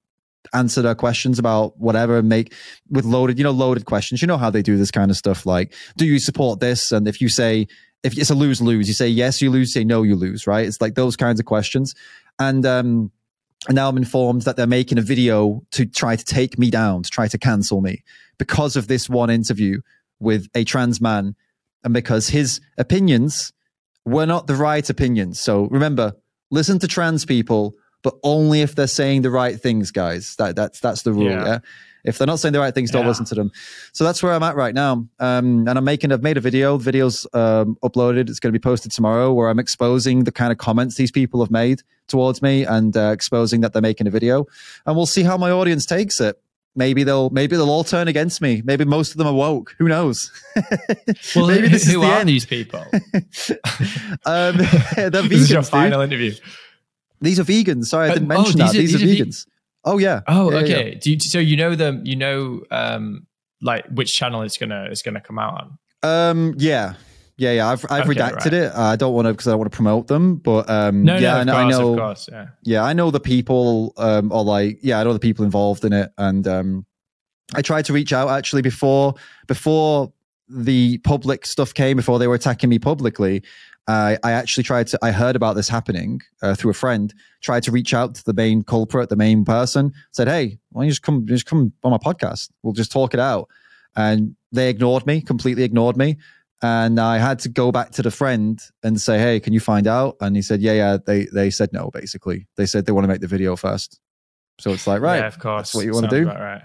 S1: answer their questions about whatever and make with loaded, you know, loaded questions. You know how they do this kind of stuff. Like, do you support this? And if you say if it's a lose lose, you say yes, you lose. Say no, you lose. Right? It's like those kinds of questions. And um, and now I'm informed that they're making a video to try to take me down, to try to cancel me because of this one interview with a trans man and because his opinions were not the right opinions. So remember, listen to trans people, but only if they're saying the right things, guys. That that's that's the rule. Yeah. yeah? If they're not saying the right things, don't yeah. listen to them. So that's where I'm at right now. Um, and I'm making, I've made a video. The video's um, uploaded. It's going to be posted tomorrow where I'm exposing the kind of comments these people have made towards me and uh, exposing that they're making a video. And we'll see how my audience takes it maybe they'll maybe they'll all turn against me. Maybe most of them are woke. Who knows?
S2: well, maybe this who, is the are end. these people?
S1: um, they're vegans.
S2: This is your final dude. interview.
S1: These are vegans. Sorry, I didn't uh, mention oh, that. These, are, these are vegans. oh yeah.
S2: Oh
S1: yeah,
S2: okay.
S1: Yeah.
S2: Do you, so you know them? You know, um, like which channel it's gonna it's gonna come out on?
S1: Um, yeah. Yeah, yeah, I've I've okay, redacted right. it. I don't want to because I don't want to promote them. But um,
S2: no,
S1: yeah,
S2: no, I, course,
S1: I know.
S2: Course, yeah.
S1: yeah, I know the people. Um, or like, yeah, I know the people involved in it, and um, I tried to reach out actually before before the public stuff came, before they were attacking me publicly, uh, I actually tried to. I heard about this happening uh, through a friend. Tried to reach out to the main culprit, the main person. Said, "Hey, why don't you just come, just come on my podcast? We'll just talk it out." And they ignored me, completely ignored me. And I had to go back to the friend and say, "Hey, can you find out?" And he said, "Yeah, yeah." They they said no. Basically, they said they want to make the video first. So it's like, right,
S2: yeah, of course,
S1: that's what you want to do,
S2: right?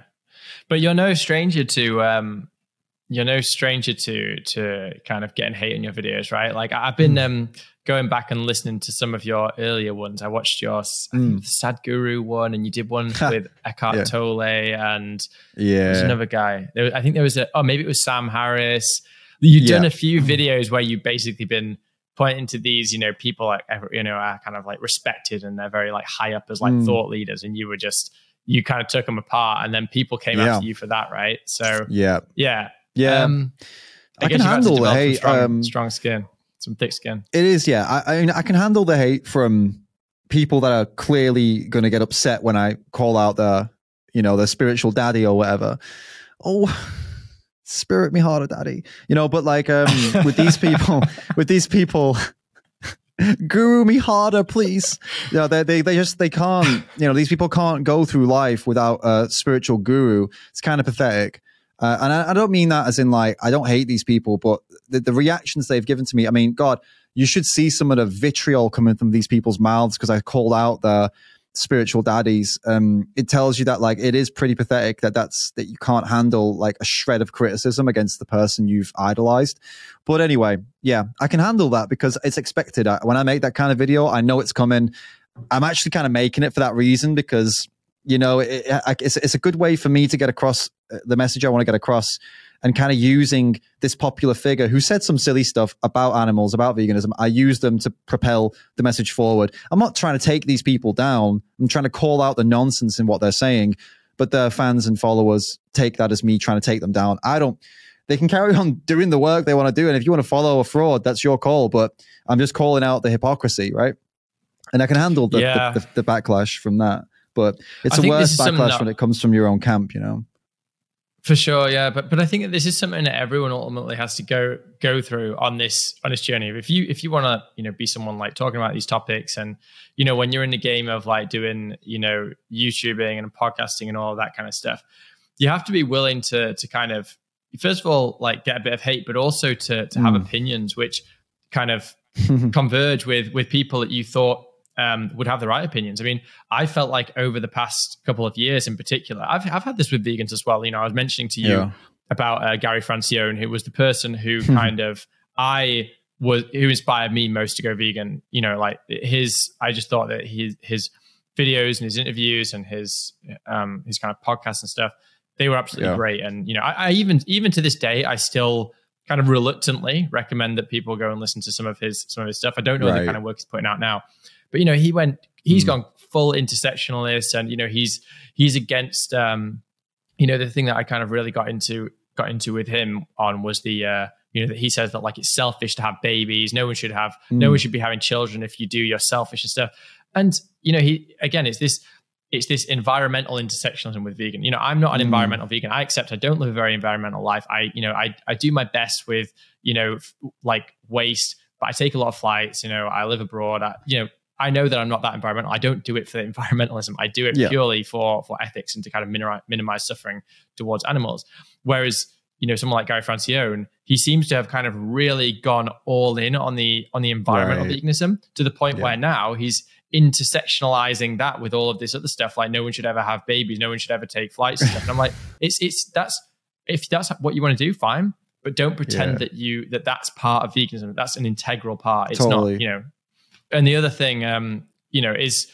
S2: But you're no stranger to um, you're no stranger to to kind of getting hate in your videos, right? Like I've been mm. um, going back and listening to some of your earlier ones. I watched your mm. Sadhguru one, and you did one with Eckhart yeah. Tolle, and
S1: yeah,
S2: there's another guy. There was, I think there was a oh maybe it was Sam Harris. You've yeah. done a few videos where you've basically been pointing to these, you know, people like you know are kind of like respected and they're very like high up as like mm. thought leaders, and you were just you kind of took them apart, and then people came yeah. after you for that, right? So
S1: yeah,
S2: yeah,
S1: yeah. Um, I, can handle the hate.
S2: Strong, um, strong, skin, some thick skin.
S1: It is, yeah. I, I mean, I can handle the hate from people that are clearly going to get upset when I call out the, you know, the spiritual daddy or whatever. Oh, spirit me harder, daddy. You know, but like um, with these people, with these people. guru me harder please you know they, they they just they can't you know these people can't go through life without a spiritual guru it's kind of pathetic uh, and I, I, don't mean that as in like I don't hate these people, but the, the, reactions they've given to me. I mean, God, you should see some of the vitriol coming from these people's mouths because I called out the spiritual daddies. Um, it tells you that like it is pretty pathetic that that's that you can't handle like a shred of criticism against the person you've idolized. But anyway, yeah, I can handle that because it's expected. I, when I make that kind of video, I know it's coming. I'm actually kind of making it for that reason because you know, it, it, it's, it's a good way for me to get across the message I want to get across and kind of using this popular figure who said some silly stuff about animals, about veganism. I use them to propel the message forward. I'm not trying to take these people down. I'm trying to call out the nonsense in what they're saying, but their fans and followers take that as me trying to take them down. I don't. They can carry on doing the work they want to do, and if you want to follow a fraud, that's your call. But I'm just calling out the hypocrisy, right? And I can handle the, yeah. the, the, the backlash from that. But it's I a worse backlash when it comes from your own camp, you know.
S2: For sure, yeah, but but I think this is something that everyone ultimately has to go go through on this on this journey. If you if you want to you know be someone like talking about these topics, and you know when you're in the game of like doing you know YouTubing and podcasting and all that kind of stuff, you have to be willing to to kind of first of all like get a bit of hate, but also to to have mm. opinions which kind of converge with with people that you thought um, would have the right opinions. I mean, I felt like over the past couple of years in particular, I've, I've had this with vegans as well. You know, I was mentioning to you yeah. about uh, Gary Francione, who was the person who kind of I was who inspired me most to go vegan. You know, like his, I just thought that his his videos and his interviews and his um, his kind of podcasts and stuff, they were absolutely yeah. great. And you know, I, I even even to this day, I still kind of reluctantly recommend that people go and listen to some of his some of his stuff. I don't know right. the kind of work he's putting out now, but you know, he went, he's mm. gone full intersectionalist, and you know, he's he's against, um, you know, the thing that I kind of really got into got into with him on was the, uh, you know, that he says that like it's selfish to have babies. No one should have, mm. no one should be having children. If you do, you're selfish and stuff. And you know, he again, it's this it's this environmental intersectionalism with vegan. You know, I'm not an mm. environmental vegan. I accept I don't live a very environmental life. I, you know, I I do my best with, you know, f- like waste, but I take a lot of flights, you know, I live abroad. I, you know, I know that I'm not that environmental. I don't do it for environmentalism. I do it yeah. purely for for ethics and to kind of minimize, minimize suffering towards animals. Whereas you know someone like Gary Francione, he seems to have kind of really gone all in on the on the environmental right. veganism to the point yeah. where now he's intersectionalizing that with all of this other stuff. Like no one should ever have babies, no one should ever take flights and stuff. And I'm like, it's it's that's if that's what you want to do, fine. But don't pretend yeah. that you that that's part of veganism. That's an integral part. It's totally. not, you know, and the other thing, um, you know, is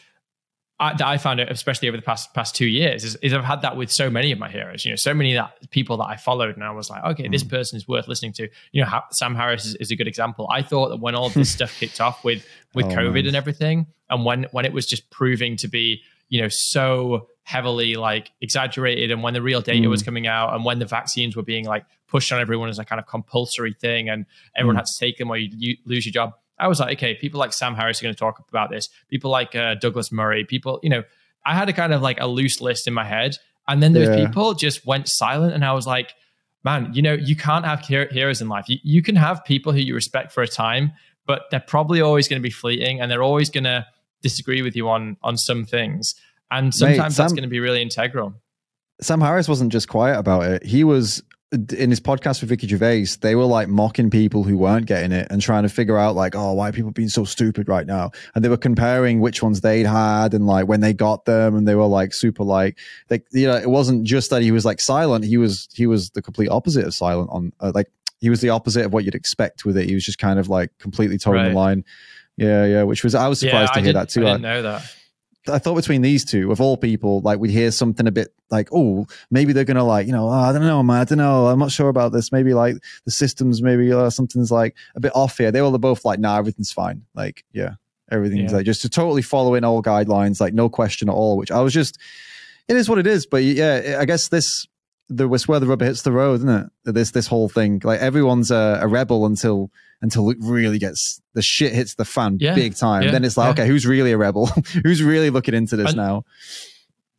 S2: I, that I found it, especially over the past past two years, is, is, I've had that with so many of my heroes. You know, so many that people that I followed, and I was like, okay, mm. this person is worth listening to. You know, Sam Harris is, is, a good example. I thought that when all this stuff kicked off with with oh, COVID and everything, and when when it was just proving to be, you know, so heavily like exaggerated, and when the real data mm. was coming out, and when the vaccines were being like pushed on everyone as a kind of compulsory thing, and everyone mm. had to take them or you lose your job I was like, okay, people like Sam Harris are going to talk about this. People like uh, Douglas Murray. People, you know, I had a kind of like a loose list in my head, and then those yeah. people just went silent, and I was like, man, you know, you can't have heroes in life. You, you can have people who you respect for a time, but they're probably always going to be fleeting and they're always going to disagree with you on on some things. And sometimes Mate, Sam, that's going to be really integral.
S1: Sam Harris wasn't just quiet about it. He was in his podcast with Ricky Gervais, they were like mocking people who weren't getting it and trying to figure out like, oh, why are people being so stupid right now? And they were comparing which ones they'd had and like when they got them, and they were like super like, like you know, it wasn't just that he was like silent. He was he was the complete opposite of silent on uh, like he was the opposite of what you'd expect with it. He was just kind of like completely toeing right. the line. Yeah, yeah, which was I was surprised yeah, to I hear that too.
S2: I didn't know that.
S1: I thought between these two, of all people, like we'd hear something a bit like, oh, maybe they're gonna like, you know, oh, I don't know, man, I don't know, I'm not sure about this. Maybe like the systems, maybe uh, something's like a bit off here. They were both like, nah, everything's fine. Like, yeah, everything's yeah. like just to totally follow in all guidelines, like no question at all. Which I was just, it is what it is. But yeah, I guess this the where the rubber hits the road, isn't it? This this whole thing, like everyone's a, a rebel until until it really gets the shit hits the fan yeah, big time. Yeah, then it's like, yeah. okay, who's really a rebel? who's really looking into this and, now?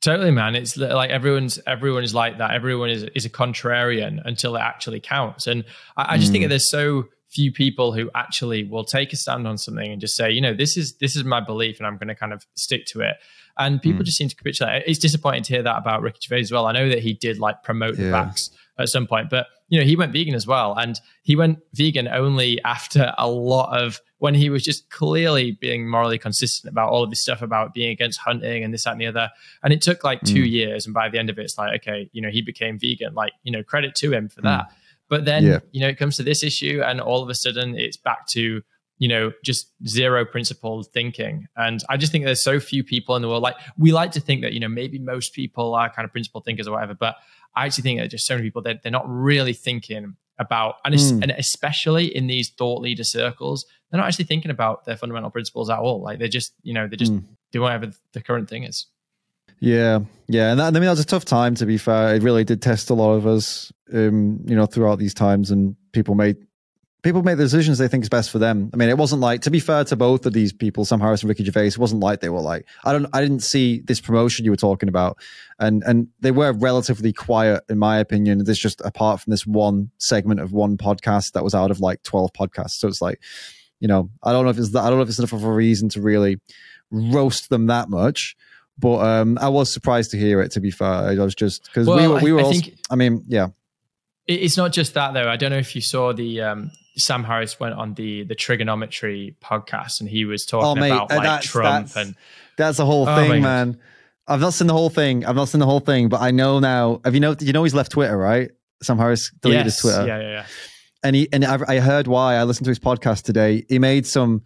S2: Totally, man. It's like everyone's everyone is like that. Everyone is is a contrarian until it actually counts. And I, I just mm. think that there's so few people who actually will take a stand on something and just say, you know, this is this is my belief, and I'm going to kind of stick to it. And people mm. just seem to capitulate. It's disappointing to hear that about Ricky Gervais as well. I know that he did like promote the vax at some point, but you know, he went vegan as well. And he went vegan only after a lot of when he was just clearly being morally consistent about all of this stuff about being against hunting and this, that, and the other. And it took like two mm. years. And by the end of it, it's like, okay, you know, he became vegan. Like, you know, credit to him for mm. that. But then, yeah. you know, it comes to this issue, and all of a sudden it's back to, you know, just zero principled thinking. And I just think there's so few people in the world. Like, we like to think that, you know, maybe most people are kind of principled thinkers or whatever. But I actually think that just so many people that they're, not really thinking about, and, mm. and especially in these thought leader circles, they're not actually thinking about their fundamental principles at all. Like they're just, you know, they just mm. do whatever the current thing is.
S1: Yeah, yeah, and that, I mean that was a tough time. To be fair, it really did test a lot of us, um, you know, throughout these times, and people made people make the decisions they think is best for them. I mean, it wasn't like to be fair to both of these people, Sam Harris and Ricky Gervais. It wasn't like they were like I don't I didn't see this promotion you were talking about, and and they were relatively quiet in my opinion. This just apart from this one segment of one podcast that was out of like twelve podcasts, so it's like, you know, I don't know if it's that, I don't know if it's enough of a reason to really roast them that much. But um, I was surprised to hear it. To be fair, I was just because well, we were. We were. I, also, think, I mean, yeah.
S2: It's not just that though. I don't know if you saw the um, Sam Harris went on the the Triggernometry podcast and he was talking oh, mate, about uh, like that's, Trump
S1: that's,
S2: and
S1: that's the whole oh, thing, man. I've not seen the whole thing. I've not seen the whole thing, but I know now. Have you know? You know he's left Twitter, right? Sam Harris deleted yes. his Twitter.
S2: Yeah, yeah, yeah.
S1: And he and I heard why. I listened to his podcast today. He made some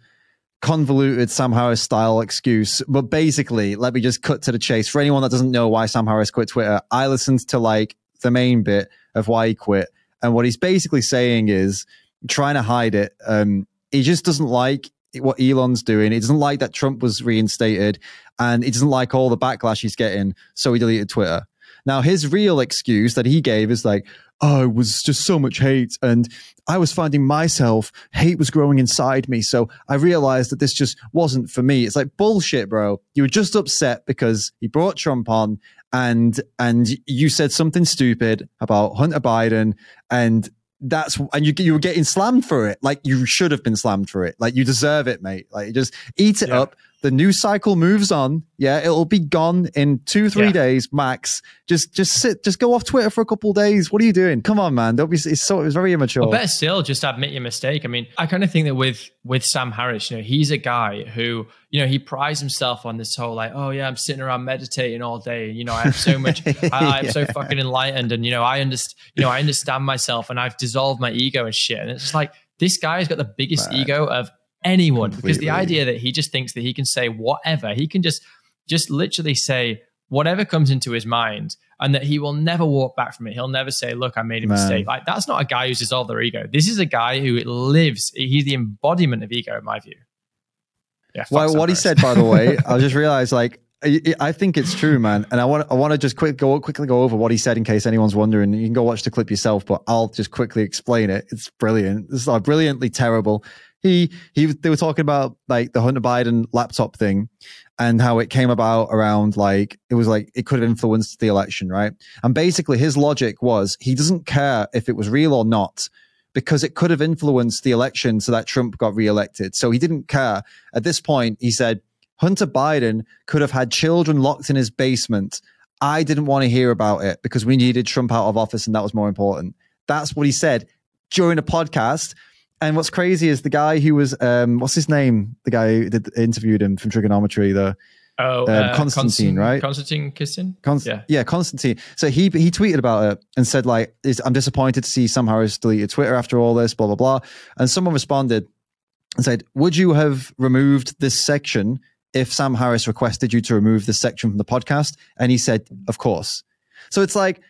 S1: convoluted Sam Harris style excuse, but basically, let me just cut to the chase. For anyone that doesn't know why Sam Harris quit Twitter, I listened to like the main bit of why he quit, and what he's basically saying is trying to hide it. Um, he just doesn't like what Elon's doing. He doesn't like that Trump was reinstated and he doesn't like all the backlash he's getting. So he deleted Twitter. Now, his real excuse that he gave is like, oh, it was just so much hate. And I was finding myself, hate was growing inside me. So I realized that this just wasn't for me. It's like bullshit, bro. You were just upset because he brought Trump on and, and you said something stupid about Hunter Biden and that's and you you were getting slammed for it. Like you should have been slammed for it. Like you deserve it, mate. Like just eat it yeah. up. The new cycle moves on. Yeah, it'll be gone in two, three yeah. days max. Just, just sit, just go off Twitter for a couple days. What are you doing? Come on, man. Don't be. It's so. It's very immature.
S2: Well, better still, just admit your mistake. I mean, I kind of think that with with Sam Harris, you know, he's a guy who, you know, he prides himself on this whole like, oh yeah, I'm sitting around meditating all day. You know, I have so much. I, am yeah. so fucking enlightened, and you know, I understand. You know, I understand myself, and I've dissolved my ego and shit. And it's just like this guy's got the biggest man. ego of anyone Completely. because the idea that he just thinks that he can say whatever he can just just literally say whatever comes into his mind and that he will never walk back from it he'll never say look i made a Man. mistake like that's not a guy who's dissolved their ego this is a guy who lives he's the embodiment of ego in my view
S1: yeah well what he said by the way i just realized like I think it's true, man, and I want I want to just quick go quickly go over what he said in case anyone's wondering. You can go watch the clip yourself, but I'll just quickly explain it. It's brilliant. It's like brilliantly terrible he he they were talking about like the Hunter Biden laptop thing and how it came about around like it was like it could have influenced the election, right? And basically his logic was he doesn't care if it was real or not because it could have influenced the election so that Trump got reelected. So he didn't care. At this point, he said Hunter Biden could have had children locked in his basement. I didn't want to hear about it because we needed Trump out of office and that was more important. That's what he said during a podcast and what's crazy is the guy who was um, what's his name? The guy who did, interviewed him from Triggernometry. The
S2: oh
S1: um, uh, Constantine, right?
S2: Constantine Kissin.
S1: Const- yeah, yeah, Constantine. So he he tweeted about it and said like, "I'm disappointed to see Sam Harris deleted Twitter after all this, blah blah blah." And someone responded and said, "Would you have removed this section if Sam Harris requested you to remove this section from the podcast?" And he said, "Of course." So it's like,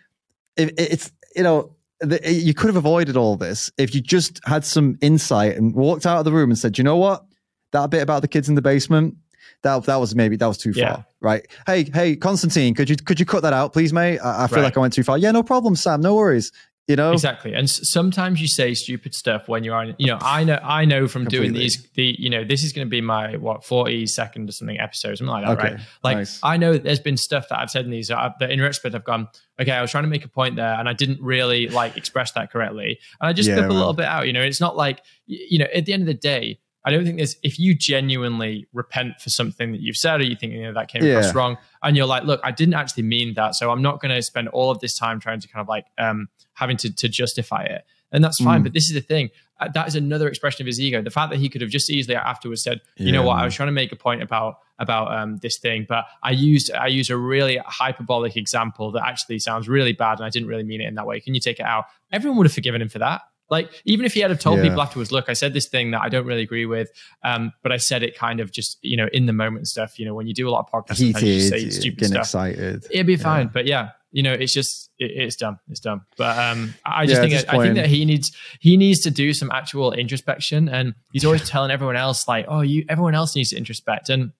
S1: it, it's you know the, eh, you could have avoided all this if you just had some insight and walked out of the room and said, you know what? That bit about the kids in the basement, that that was maybe that was too yeah. far, right? Hey, hey, Constantine, could you could you cut that out, please, mate? I, I feel right. like I went too far. Yeah, no problem, Sam. No worries you know
S2: exactly and sometimes you say stupid stuff when you're on you know i know i know from Completely. doing these the you know this is going to be my what 40 second or something episode something like that okay. right like nice. i know there's been stuff that i've said in these uh, that in retrospect i've gone okay i was trying to make a point there and i didn't really like express that correctly and i just yeah, clip a little bit out you know it's not like you know at the end of the day I don't think there's if you genuinely repent for something that you've said or you think you know that came yeah. across wrong and you're like, look, I didn't actually mean that, so I'm not going to spend all of this time trying to kind of like um, having to to justify it, and that's fine. Mm. But this is the thing uh, that is another expression of his ego. The fact that he could have just easily afterwards said, you yeah. know what, I was trying to make a point about about um, this thing, but I used I used a really hyperbolic example that actually sounds really bad, and I didn't really mean it in that way. Can you take it out? Everyone would have forgiven him for that. Like, even if he had have told yeah. people afterwards, look, I said this thing that I don't really agree with, um, but I said it kind of just, you know, in the moment stuff. You know, when you do a lot of podcasts,
S1: Heated, you say stupid stuff. excited.
S2: It'd be fine. Yeah. But yeah, you know, it's just, it, it's done. It's done. But um, I just yeah, think, I, I think that he needs, he needs to do some actual introspection. And he's always telling everyone else, like, oh, you, everyone else needs to introspect. And,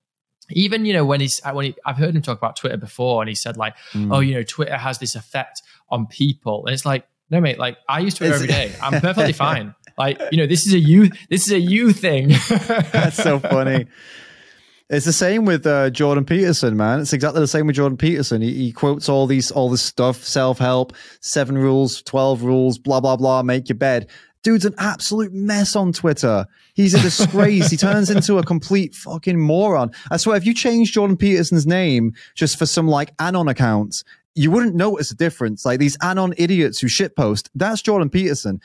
S2: even you know when he's when he, I've heard him talk about Twitter before, and he said like, mm. "Oh, you know, Twitter has this effect on people," and it's like, no, mate. Like I use Twitter every day. I'm perfectly fine. Like you know, this is a you. This is a you thing.
S1: That's so funny. It's the same with uh, Jordan Peterson, man. It's exactly the same with Jordan Peterson. He, he quotes all these all this stuff, self help, seven rules, twelve rules, blah blah blah. Make your bed. Dude's an absolute mess on Twitter. He's a disgrace. he turns into a complete fucking moron. I swear, if you change Jordan Peterson's name just for some like Anon account you wouldn't notice a difference. Like these anon idiots who shitpost, that's Jordan Peterson.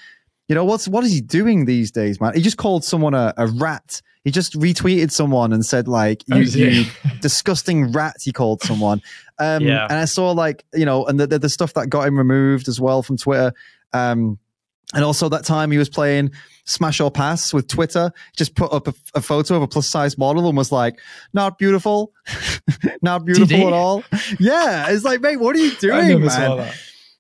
S1: You know, what's what is he doing these days, man? He just called someone a, a rat. He just retweeted someone and said, like, you, oh, you disgusting rat, he called someone. Um, yeah. And I saw, like, you know, and the, the, the, stuff that got him removed as well from Twitter. Um, and also that time he was playing Smash or Pass with Twitter, just put up a, a photo of a plus size model and was like, not beautiful, not beautiful at all. Yeah. It's like, mate, what are you doing, man?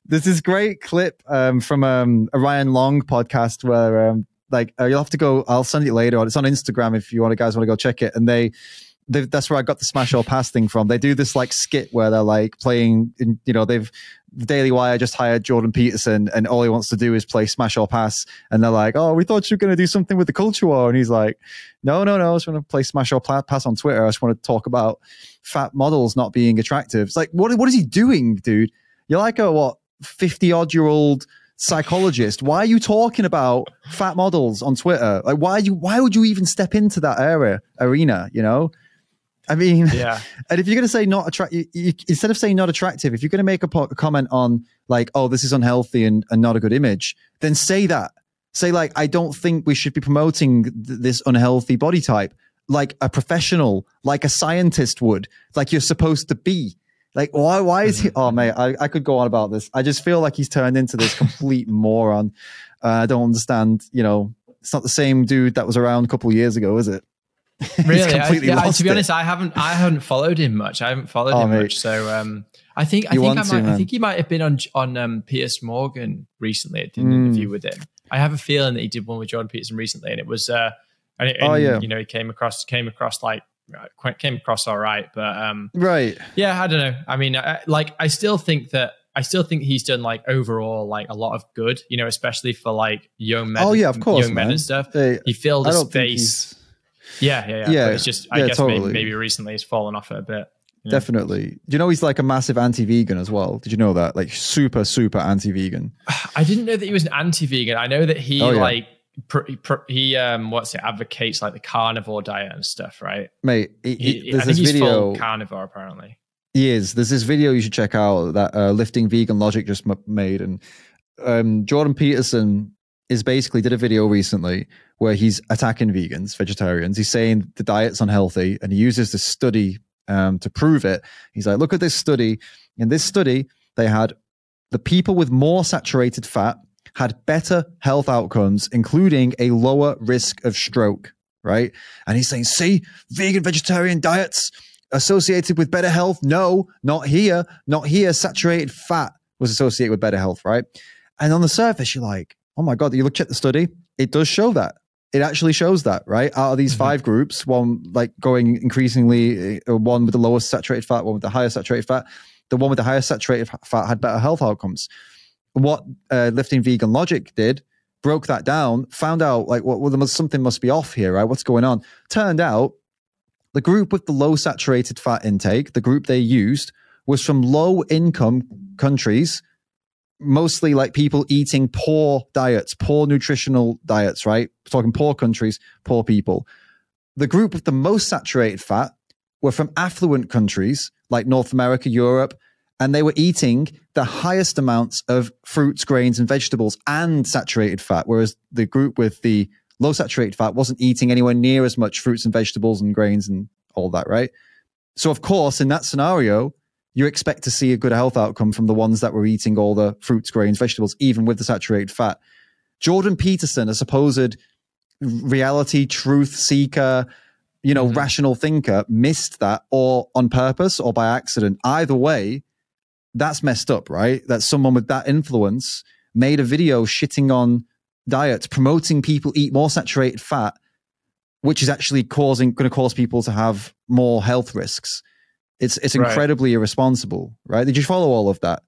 S1: There's this great clip um, from um, a Ryan Long podcast where, um, like, uh, you'll have to go, I'll send it later. It's on Instagram if you want, guys want to go check it. And they, that's where I got the smash or pass thing from. They do this like skit where they're like playing, in, you know, they've the Daily Wire just hired Jordan Peterson, and all he wants to do is play smash or pass. And they're like, "Oh, we thought you were going to do something with the culture war," and he's like, "No, no, no. I just want to play smash or pass on Twitter. I just want to talk about fat models not being attractive." It's like, what? What is he doing, dude? You're like a what, fifty odd year old psychologist. Why are you talking about fat models on Twitter? Like, why you? Why would you even step into that area arena? You know? I mean, yeah. And if you're going to say not attractive, instead of saying not attractive, if you're going to make a, po- a, comment on like, oh, this is unhealthy and, and not a good image, then say that. Say like, I don't think we should be promoting th- this unhealthy body type like a professional, like a scientist would, like you're supposed to be. Like, why? Why is he? Mm-hmm. Oh, mate, I, I could go on about this. I just feel like he's turned into this complete moron. Uh, I don't understand. You know, it's not the same dude that was around a couple years ago, is it?
S2: really I, yeah, to be honest i haven't i haven't followed him much i haven't followed oh, him mate. much so um i think i you think i might to, i think he might have been on on um piers morgan recently i did an mm. interview with him i have a feeling that he did one with jordan peterson recently and it was uh and, it, oh, yeah. you know he came across came across like uh, came across all right but um
S1: right
S2: yeah i don't know i mean I, like i still think that I still think he's done like overall like a lot of good, you know, especially for like young men.
S1: Oh yeah, of course,
S2: young
S1: man.
S2: men and stuff.
S1: Hey,
S2: He filled a space. Yeah, yeah, yeah.
S1: Yeah,
S2: But it's just, I
S1: yeah,
S2: guess maybe,
S1: totally.
S2: maybe recently he's fallen off it a bit.
S1: Definitely. Do you know he's like a massive anti-vegan as well? Did you know that? Like super, super anti-vegan.
S2: I didn't know that he was an anti-vegan. I know that he
S1: Oh, yeah.
S2: like pr- he pr- he um what's it advocates like the carnivore diet and stuff, right?
S1: Mate, he,
S2: He,
S1: he-
S2: I
S1: there's
S2: think
S1: this
S2: he's
S1: video.
S2: full carnivore apparently.
S1: He is. There's this video you should check out that uh, Lifting Vegan Logic just m- made, and um, Jordan Peterson is basically did a video recently where he's attacking vegans, vegetarians. He's saying the diet's unhealthy, and he uses this study um, to prove it. He's like, look at this study. In this study, they had the people with more saturated fat had better health outcomes, including a lower risk of stroke. Right, and he's saying, see, vegan vegetarian diets associated with better health? No, not here. Not here. Saturated fat was associated with better health, right? And on the surface, you're like, oh my God, you look at the study, it does show that. It actually shows that, right? Out of these
S2: Mhm.
S1: five groups, one like going increasingly, uh, one with the lowest saturated fat, one with the highest saturated fat, the one with the highest saturated fat had better health outcomes. What uh, Lifting Vegan Logic did, broke that down, found out like, well, well, must, something must be off here, right? What's going on? Turned out the group with the low saturated fat intake, the group they used, was from low income countries, mostly like people eating poor diets, poor nutritional diets, right? We're talking poor countries, poor people. The group with the most saturated fat were from affluent countries like North America, Europe, and they were eating the highest amounts of fruits, grains, and vegetables and saturated fat, whereas the group with the low saturated fat wasn't eating anywhere near as much fruits and vegetables and grains and all that, right? So, of course, in that scenario, you expect to see a good health outcome from the ones that were eating all the fruits, grains, vegetables, even with the saturated fat. Jordan Peterson, a supposed reality truth seeker, you know,
S2: Mhm.
S1: rational thinker, missed that or on purpose or by accident. Either way, that's messed up, right? That someone with that influence made a video shitting on diets, promoting people eat more saturated fat, which is actually causing going to cause people to have more health risks. It's it's
S2: Right.
S1: incredibly irresponsible, right? Did you follow all of that?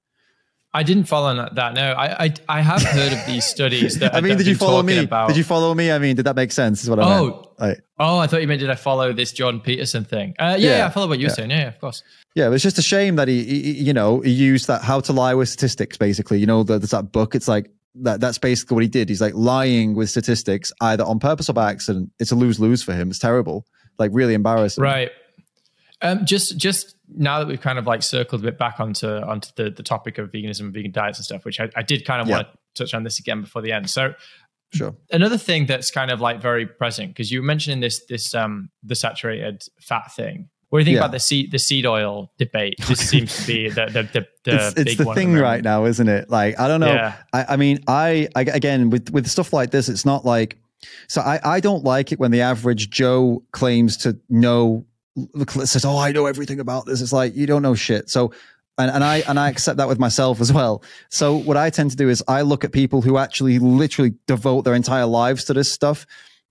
S2: I didn't follow that- that. No, I I, I have heard of these studies that.
S1: I mean, did you follow me?
S2: About,
S1: Did you follow me? I mean, did that make sense? Is what I meant.
S2: Oh,
S1: Like,
S2: oh, I thought you meant did I follow this John Peterson thing? Uh, yeah,
S1: Yeah,
S2: yeah, I follow what you were
S1: yeah.
S2: saying. Yeah, yeah, of course.
S1: Yeah, it's just a shame that he, he you know, he used that how to lie with statistics. Basically, you know, the, there's that book. It's like that. That's basically what he did. He's like lying with statistics, either on purpose or by accident. It's a lose lose for him. It's terrible. Like really embarrassing.
S2: Right. Um, just just now that we've kind of like circled a bit back onto onto the, the topic of veganism and vegan diets and stuff, which I, I did kind of
S1: Yeah.
S2: want to touch on this again before the end. So
S1: Sure.
S2: another thing that's kind of like very present because you were mentioning this this um the saturated fat thing. What do you think
S1: Yeah.
S2: about the seed the seed oil debate? This seems to be the the the, the
S1: it's, it's
S2: big
S1: the
S2: one at the
S1: thing right now, isn't it? Like I don't know.
S2: Yeah.
S1: I, I mean, I, I again with with stuff like this, it's not like. So I I don't like it when the average Joe claims to know says, "Oh, I know everything about this." It's like you don't know shit. So. And, and I and I accept that with myself as well. So what I tend to do is I look at people who actually literally devote their entire lives to this stuff,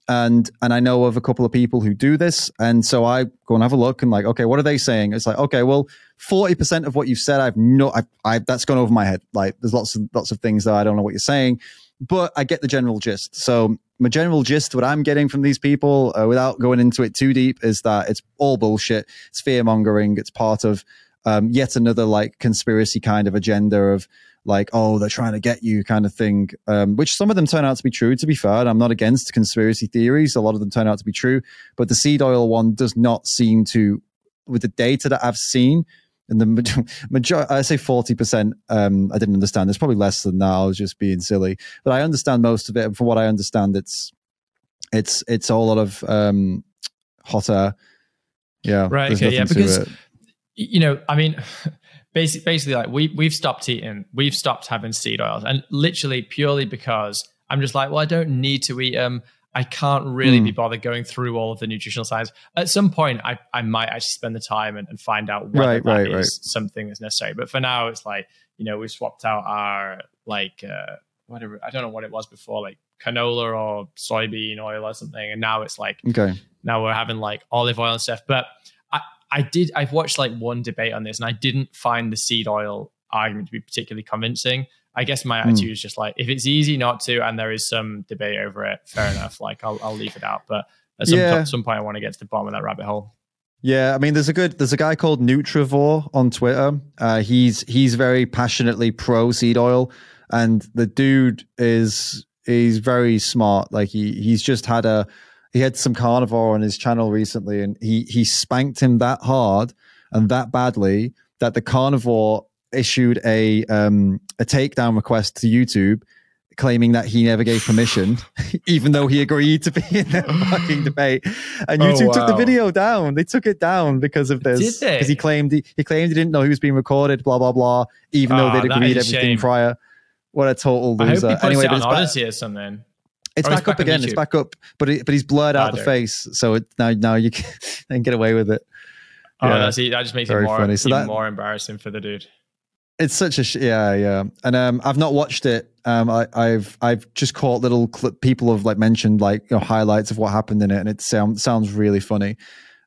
S1: and and I know of a couple of people who do this, and so I go and have a look and like, okay, what are they saying? It's like, okay, well, forty percent of what you've said, I've no, I, I that's gone over my head. Like, there's lots of lots of things that I don't know what you're saying, but I get the general gist. So my general gist, what I'm getting from these people, uh, without going into it too deep, is that it's all bullshit. It's fear mongering. It's part of um, yet another like conspiracy kind of agenda of like, oh, they're trying to get you kind of thing, um, which some of them turn out to be true, to be fair. And I'm not against conspiracy theories. A lot of them turn out to be true. But the seed oil one does not seem to, with the data that I've seen, and the major, major I say 40%, um, I didn't understand. There's probably less than that. I was just being silly. But I understand most of it. And from what I understand, it's, it's, it's all a lot of um, hot air. Yeah.
S2: Right, okay, yeah, because-
S1: it.
S2: you know, I mean, basically, basically, like we we've stopped eating, we've stopped having seed oils, and literally purely because I'm just like, well, I don't need to eat them. I can't really
S1: Hmm.
S2: be bothered going through all of the nutritional science. At some point, I, I might actually spend the time and, and find out whether
S1: Right,
S2: that
S1: right,
S2: is
S1: right.
S2: something that's necessary. But for now, it's like you know, we swapped out our like uh, whatever I don't know what it was before, like canola or soybean oil or something, and now it's like
S1: Okay.
S2: now we're having like olive oil and stuff. But I, I did I've watched like one debate on this and I didn't find the seed oil argument to be particularly convincing. I guess my attitude mm. is just like if it's easy not to, and there is some debate over it, fair enough. Like I'll I'll leave it out. But at some, yeah. some point, I want to get to the bottom of that rabbit hole.
S1: Yeah, I mean, there's a good there's a guy called Nutrivore on Twitter. Uh, he's he's very passionately pro seed oil, and the dude is he's very smart. Like he he's just had a he had some carnivore on his channel recently, and he he spanked him that hard and that badly that the carnivore issued a um, a takedown request to YouTube claiming that he never gave permission, even though he agreed to be in the fucking debate. And oh, YouTube oh, wow. took the video down. They took it down because of this. Because he claimed he, he, claimed he didn't know he was being recorded. Blah blah blah. Even oh, though they'd agreed everything shame. prior. What a total loser.
S2: I anyway, it on Odysee back, or something.
S1: It's back, back, up again. It's back up, but it, but he's blurred out oh, the face, so it, now now you can, can get away with it.
S2: Oh, yeah. that's, that just makes Very it more, funny. So even that, more embarrassing for the dude.
S1: It's such a sh- yeah yeah, and um, I've not watched it. Um, I, have I've just caught little clip. People have like mentioned like you know highlights of what happened in it, and it sounds sounds really funny.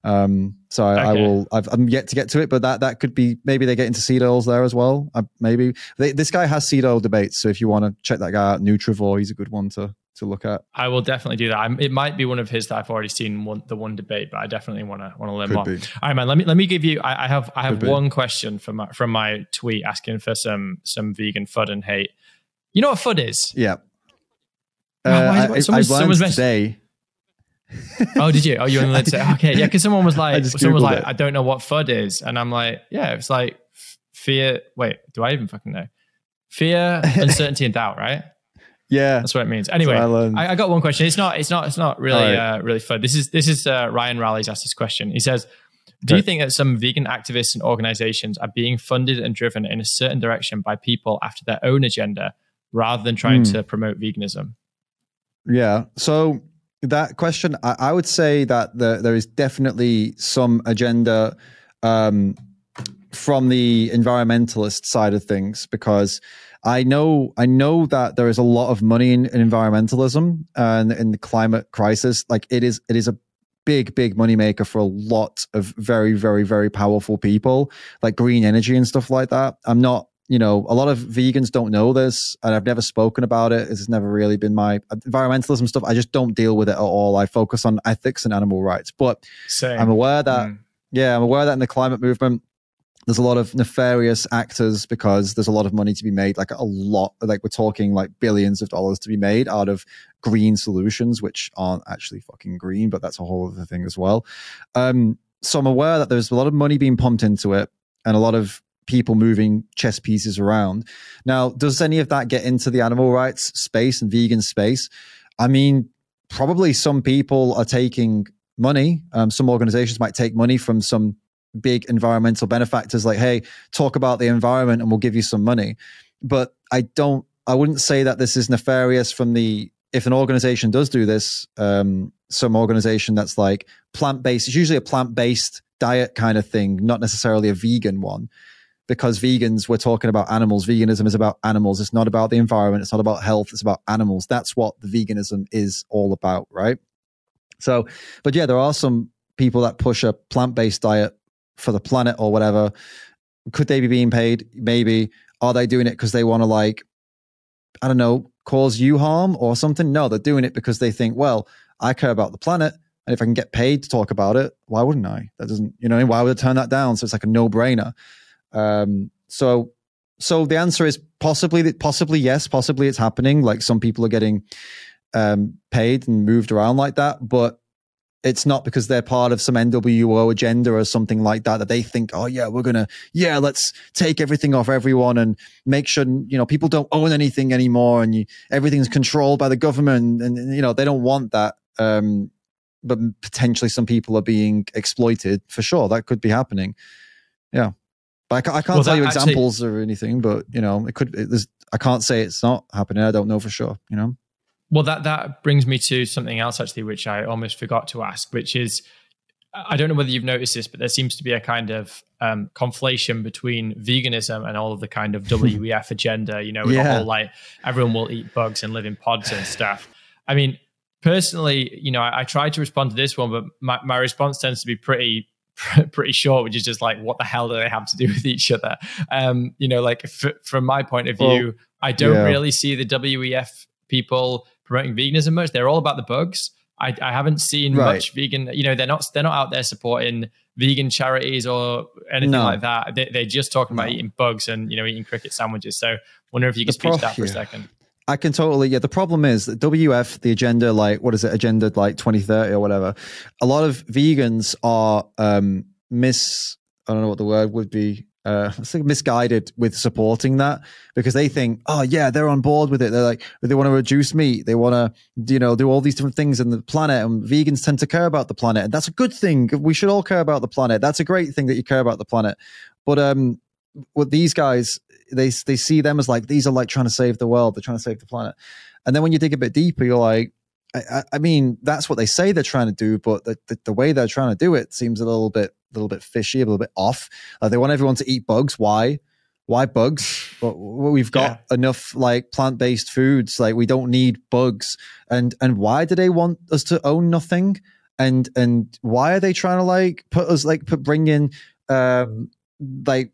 S1: Um, so I, okay. I will. i am yet to get to it, but that that could be maybe they get into seed oils there as well. Uh, maybe they, this guy has seed oil debates, so if you want to check that guy out, Nutrivore, he's a good one to to look at.
S2: I will definitely do that. I'm, it might be one of his that I've already seen one, the one debate, but I definitely want to want to learn Could more. Be. All right, man. Let me let me give you. I, I have I have Could one be. question from my, from my tweet asking for some some vegan fud and hate. You know what fud is?
S1: Yeah. Uh, I, I, someone's, I learned today.
S2: oh, did you? Oh, you only say okay, yeah. Because someone was like, someone was like, it. I don't know what fud is, and I'm like, yeah, it's like fear. Wait, do I even fucking know? Fear, uncertainty, and doubt, right?
S1: Yeah,
S2: that's what it means. Anyway, I, I, got one question. It's not. It's not. It's not really. Right. Uh, really fun. This is. This is uh, Ryan Raleigh's asked this question. He says, "Do you think that some vegan activists and organizations are being funded and driven in a certain direction by people after their own agenda, rather than trying mm. to promote veganism?"
S1: Yeah. So that question, I, I would say that the, there is definitely some agenda um, from the environmentalist side of things because I know I know that there is a lot of money in, in environmentalism and in the climate crisis. Like it is it is a big big money maker for a lot of very very very powerful people like green energy and stuff like that. I'm not you know, a lot of vegans don't know this, and I've never spoken about it. It's never really been my environmentalism stuff. I just don't deal with it at all. I focus on ethics and animal rights. But Same. I'm aware that, mm. yeah, I'm aware that in the climate movement, there's a lot of nefarious actors because there's a lot of money to be made. Like a lot like we're talking like billions of dollars to be made out of green solutions which aren't actually fucking green but that's a whole other thing as well. Um, so i'm aware that there's a lot of money being pumped into it and a lot of people moving chess pieces around. Now does any of that get into the animal rights space and vegan space? I mean probably some people are taking money. Um, some organizations might take money from some big environmental benefactors like, hey, talk about the environment and we'll give you some money. But I don't, I wouldn't say that this is nefarious from the, if an organization does do this, um, some organization that's like plant based, it's usually a plant based diet kind of thing, not necessarily a vegan one. Because vegans, we're talking about animals. Veganism is about animals. It's not about the environment. It's not about health. It's about animals. That's what the veganism is all about, right? So, but yeah, there are some people that push a plant based diet for the planet or whatever. Could they be being paid? Maybe. Are they doing it because they want to like, I don't know, cause you harm or something? No, they're doing it because they think, well, I care about the planet. And if I can get paid to talk about it, why wouldn't I? That doesn't, you know, why would I turn that down? So it's like a no brainer. Um, so, so the answer is possibly, possibly yes, possibly it's happening. Like some people are getting um, paid and moved around like that, but it's not because they're part of some NWO agenda or something like that that they think, oh yeah, we're gonna, yeah, let's take everything off everyone and make sure you know people don't own anything anymore and you, everything's controlled by the government and, and you know they don't want that. Um, but potentially some people are being exploited for sure. That could be happening. Yeah, but I, can't, I can't well, tell you examples actually, or anything. But you know, it could. It, I can't say it's not happening. I don't know for sure. You know.
S2: Well, that that brings me to something else actually, which I almost forgot to ask, which is I don't know whether you've noticed this, but there seems to be a kind of um, conflation between veganism and all of the kind of WEF agenda. You know, with yeah. the whole like everyone will eat bugs and live in pods and stuff. I mean, personally, you know, I, I try to respond to this one, but my, my response tends to be pretty pretty short, which is just like, what the hell do they have to do with each other? Um, you know, like f- from my point of view, well, I don't yeah. really see the WEF people promoting veganism much. They're all about the bugs. I, I haven't seen right. much vegan. You know, they're not they're not out there supporting vegan charities or anything no. like that. They, are just talking no. about eating bugs and you know eating cricket sandwiches. So, wonder if you could speak to that for yeah. a second.
S1: I can totally. Yeah, the problem is that WF, the agenda, like what is it, agenda like twenty thirty or whatever. A lot of vegans are um mis. I don't know what the word would be uh, misguided with supporting that because they think, oh yeah, they're on board with it. They're like, they want to reduce meat. They want to, you know, do all these different things in the planet. And vegans tend to care about the planet, and that's a good thing. We should all care about the planet. That's a great thing that you care about the planet. But um, with these guys, they they see them as like these are like trying to save the world. They're trying to save the planet. And then when you dig a bit deeper, you're like, I, I mean, that's what they say they're trying to do, but the, the, the way they're trying to do it seems a little bit little bit fishy, a little bit off. Uh, they want everyone to eat bugs. Why? Why bugs? Well, we've got yeah. enough like plant based foods. Like we don't need bugs. And and why do they want us to own nothing? And and why are they trying to like put us like put bring in um like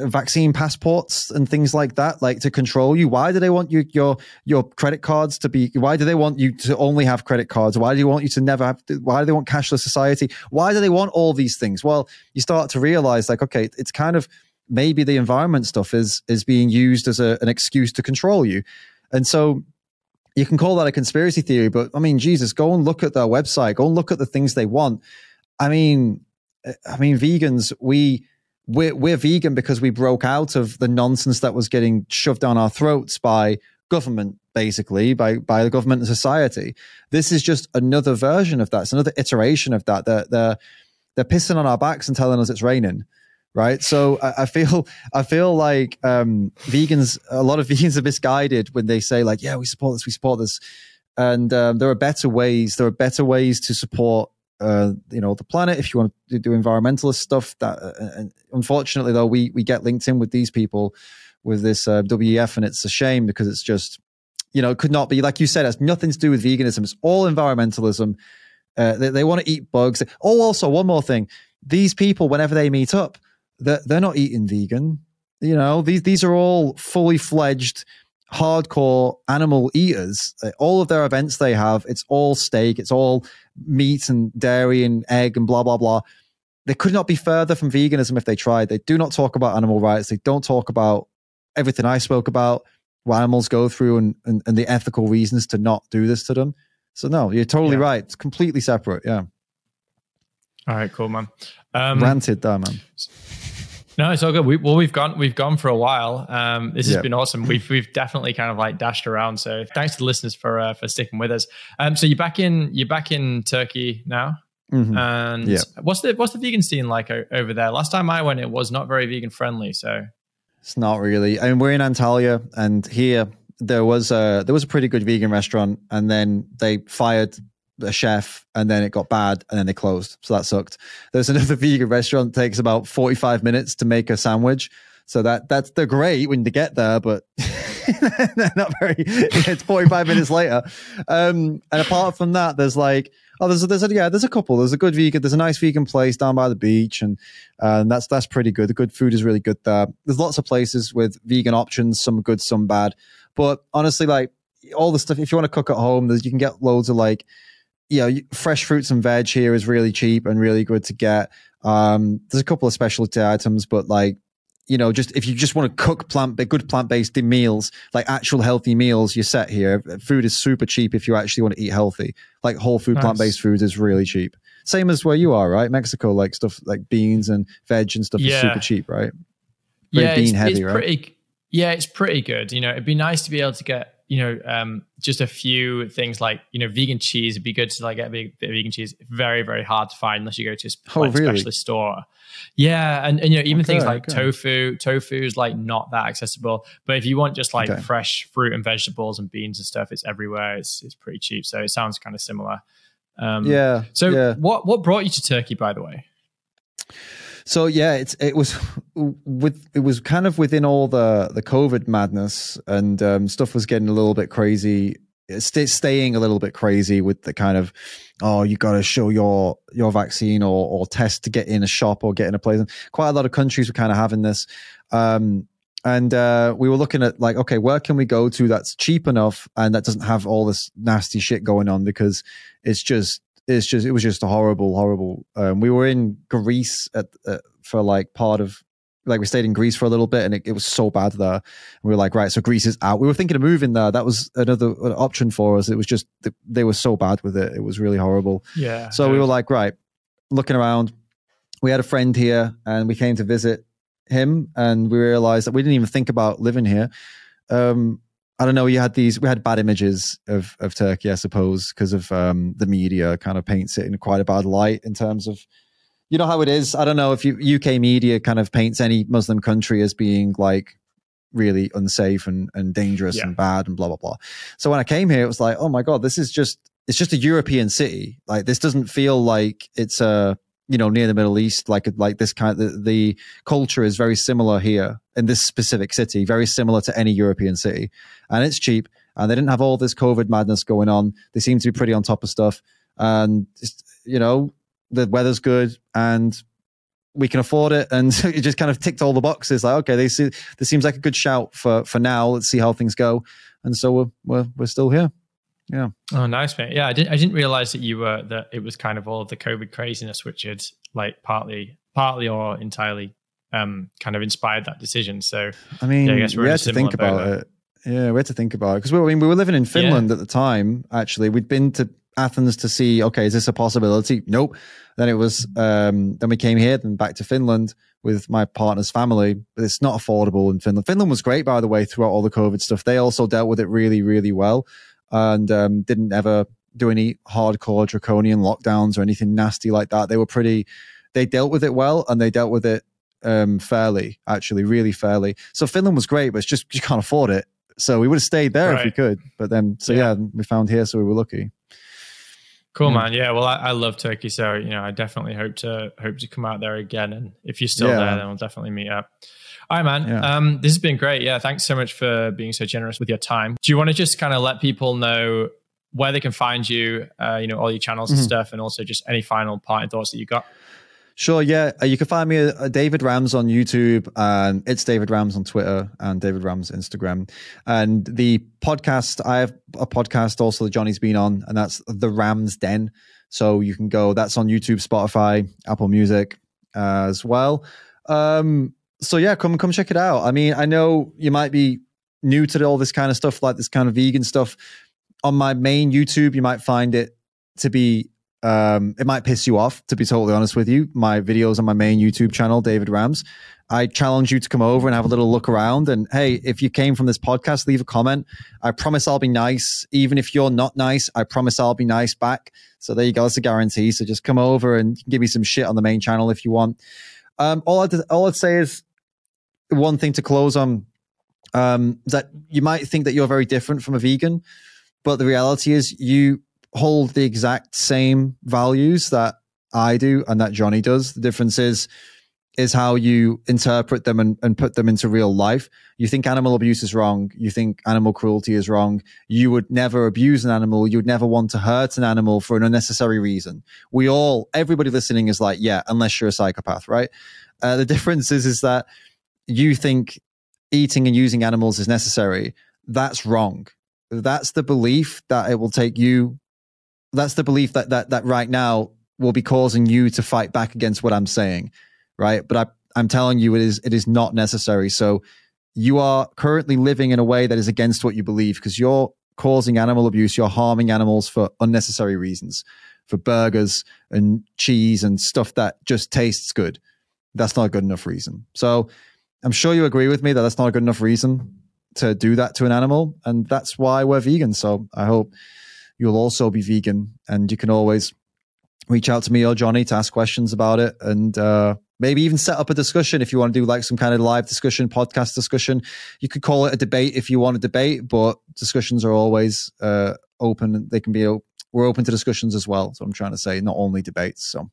S1: vaccine passports and things like that, like to control you? Why do they want you your your credit cards to be? Why do they want you to only have credit cards? Why do they want you to never have? Why do they want cashless society? Why do they want all these things? Well, you start to realize, like, okay, it's kind of maybe the environment stuff is is being used as a, an excuse to control you, and so you can call that a conspiracy theory. But I mean, Jesus, go and look at their website. Go and look at the things they want. I mean, I mean, vegans, we we're, we're vegan because we broke out of the nonsense that was getting shoved down our throats by government basically by by the government and society. This is just another version of that. It's another iteration of that. They're they're, they're pissing on our backs and telling us it's raining right? So I, I feel i feel like um, vegans a lot of vegans are misguided when they say like yeah we support this we support this. And um, there are better ways there are better ways to support uh, you know the planet if you want to do environmentalist stuff that uh, and unfortunately though we we get linked in with these people with this uh, wef and it's a shame because it's just you know it could not be like you said it has nothing to do with veganism. It's all environmentalism. Uh, they, they want to eat bugs. Oh also one more thing. These people whenever they meet up they're, they're not eating vegan. You know these these are all fully fledged hardcore animal eaters. Uh, all of their events they have, it's all steak, it's all meat and dairy and egg and blah, blah, blah. They could not be further from veganism if they tried. They do not talk about animal rights. They don't talk about everything I spoke about, what animals go through and, and, and the ethical reasons to not do this to them. So, no, you're totally yeah. right. It's completely separate. Yeah.
S2: All right, cool, man.
S1: Um, Ranted there, man.
S2: No, it's all good. We, well, we've gone we've gone for a while. Um, this has been awesome. We've we've definitely kind of like dashed around. So thanks to the listeners for uh, for sticking with us. Um, so you're back in you're back in Turkey now. Mm-hmm. And yeah. what's the what's the vegan scene like over there? Last time I went, it was not very vegan friendly. So
S1: it's not really. I mean, we're in Antalya, and here there was a there was a pretty good vegan restaurant, and then they fired a chef and then it got bad and then they closed. So that sucked. There's another vegan restaurant that takes about 45 minutes to make a sandwich. So that that's they're great when you get there, but they're not very. It's 45 minutes later. Um, and apart from that, there's like oh, there's a, there's a, yeah, there's a couple. There's a good vegan. There's a nice vegan place down by the beach, and and that's that's pretty good. The good food is really good there. There's lots of places with vegan options, some good, some bad. But honestly, like all the stuff, if you want to cook at home, there's you can get loads of like you know, fresh fruits and veg here is really cheap and really good to get. Um, there's a couple of specialty items, but like, you know, just if you just want to cook plant, good plant based meals, like actual healthy meals, you're set here. Food is super cheap if you actually want to eat healthy. Like whole food nice. plant based food is really cheap. Same as where you are, right? Mexico, like stuff like beans and veg and stuff yeah. is super cheap, right?
S2: Very yeah, bean it's, heavy, it's right? Pretty, yeah, it's pretty good. You know, it'd be nice to be able to get you know, um, just a few things like you know, vegan cheese. It'd be good to like get a bit of vegan cheese. Very, very hard to find unless you go to a oh, really? specialist store. Yeah, and, and you know, even okay, things like okay. tofu. Tofu is like not that accessible. But if you want just like okay. fresh fruit and vegetables and beans and stuff, it's everywhere. It's it's pretty cheap. So it sounds kind of similar.
S1: Um, yeah.
S2: So
S1: yeah.
S2: what what brought you to Turkey, by the way?
S1: So yeah, it's it was with it was kind of within all the the COVID madness and um, stuff was getting a little bit crazy st- staying a little bit crazy with the kind of oh you got to show your your vaccine or or test to get in a shop or get in a place. And quite a lot of countries were kind of having this. Um, and uh, we were looking at like, okay, where can we go to that's cheap enough and that doesn't have all this nasty shit going on because it's just it's just it was just a horrible, horrible. Um, we were in Greece at uh, for like part of like we stayed in Greece for a little bit and it, it was so bad there. And we were like, right, so Greece is out. We were thinking of moving there. That was another option for us. It was just they were so bad with it. It was really horrible.
S2: Yeah.
S1: So we were like, right, looking around. We had a friend here and we came to visit him and we realized that we didn't even think about living here. Um, I don't know. You had these. We had bad images of of Turkey, I suppose, because of um, the media kind of paints it in quite a bad light in terms of, you know how it is. I don't know if you, UK media kind of paints any Muslim country as being like really unsafe and and dangerous
S2: Yeah.
S1: and bad and blah blah blah. So when I came here, it was like, oh my god, this is just it's just a European city. Like this doesn't feel like it's a you know near the Middle East. Like like this kind the, the culture is very similar here in this specific city, very similar to any European city, and it's cheap. And they didn't have all this COVID madness going on. They seem to be pretty on top of stuff, and you know the weather's good and we can afford it. And it just kind of ticked all the boxes. Like okay, see this seems like a good shout for for now. Let's see how things go. And so we're we're, we're still here. Yeah.
S2: Oh, nice, mate. Yeah, I didn't. I didn't realize that you were that it was kind of all of the COVID craziness, which had like partly, partly or entirely, um, kind of inspired that decision. So
S1: I mean,
S2: Yeah, I guess we're
S1: we had to think about
S2: there.
S1: it. Yeah, we had to think about it because we, I mean, we were living in Finland at the time. Actually, we'd been to Athens to see. Okay, is this a possibility? Nope. Then it was. Um, then we came here, then back to Finland with my partner's family. But it's not affordable in Finland. Finland was great, by the way, throughout all the COVID stuff. They also dealt with it really, really well, and um, didn't ever do any hardcore draconian lockdowns or anything nasty like that. They were pretty. They dealt with it well, and they dealt with it um, fairly, actually, really fairly. So Finland was great, but it's just you can't afford it. So we would have stayed there if we could. But then, so
S2: Yeah.
S1: yeah. we found here, so we were lucky.
S2: cool,
S1: Yeah.
S2: man. Yeah. Well, I, I love Turkey, so you know, I definitely hope to hope to come out there again. And if you're still
S1: Yeah.
S2: there, then we'll definitely meet up. All right, man.
S1: Yeah.
S2: Um, this has been great. Yeah, thanks so much for being so generous with your time. Do you want to just kind of let people know where they can find you? Uh, you know, all your channels and
S1: Mhm.
S2: stuff, and also just any final parting thoughts that you got.
S1: Sure, yeah. Uh, you can find me uh, David Ramms on YouTube, and it's David Ramms on Twitter and David Ramms Instagram. And the podcast, I have a podcast also that Jonny's been on, and that's the Ramm's Den. So you can go. That's on YouTube, Spotify, Apple Music uh, as well. Um, so yeah, come come check it out. I mean, I know you might be new to all this kind of stuff, like this kind of vegan stuff. On my main YouTube, you might find it to be um, it might piss you off, to be totally honest with you. My videos on my main YouTube channel, David Ramms. I challenge you to come over and have a little look around. And hey, if you came from this podcast, leave a comment. I promise I'll be nice. Even if you're not nice, I promise I'll be nice back. So there you go. That's a guarantee. So just come over and give me some shit on the main channel if you want. Um, all I'd, all I'd say is one thing to close on um, that you might think that you're very different from a vegan, but the reality is you hold the exact same values that I do and that Jonny does. The difference is is how you interpret them and, and put them into real life. You think animal abuse is wrong. You think animal cruelty is wrong. You would never abuse an animal. You would never want to hurt an animal for an unnecessary reason. We all, everybody listening is like, yeah, unless you're a psychopath, right? Uh, the difference is, is that you think eating and using animals is necessary. That's wrong. That's the belief that it will take you. That's the belief that that that right now will be causing you to fight back against what I'm saying, right? But I, I'm telling you, it is it is not necessary. So you are currently living in a way that is against what you believe because you're causing animal abuse. You're harming animals for unnecessary reasons, for burgers and cheese and stuff that just tastes good. That's not a good enough reason. So I'm sure you agree with me that that's not a good enough reason to do that to an animal, and that's why we're vegan. So I hope you'll also be vegan, and you can always reach out to me or Jonny to ask questions about it, and uh, maybe even set up a discussion if you want to do like some kind of live discussion, podcast discussion. You could call it a debate if you want to debate, but discussions are always uh, open. They can be we're open to discussions as well. So I'm trying to say not only debates. So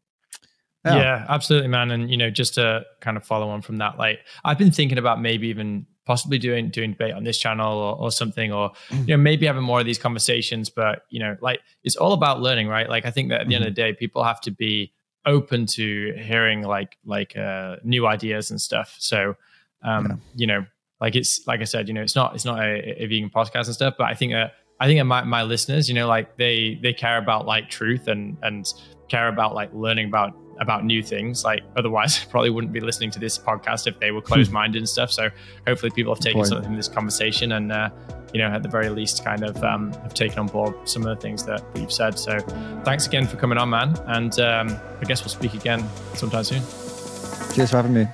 S2: Yeah. yeah, absolutely, man. And you know, just to kind of follow on from that, like I've been thinking about maybe even possibly doing doing debate on this channel or, or something, or you know, maybe having more of these conversations. But you know, like it's all about learning, right? Like I think that at the mm-hmm. end of the day, people have to be open to hearing like like uh, new ideas and stuff. So um, yeah. you know, like it's like I said, you know, it's not it's not a, a vegan podcast and stuff, but I think that I think that my, my listeners, you know, like they they care about like truth and and care about like learning about about new things. Like otherwise, I probably wouldn't be listening to this podcast if they were closed minded and stuff. So hopefully, people have taken something from this conversation and uh, you know at the very least kind of um, have taken on board some of the things that, you've said. So thanks again for coming on, man. And um, I guess we'll speak again sometime soon.
S1: Cheers for having me.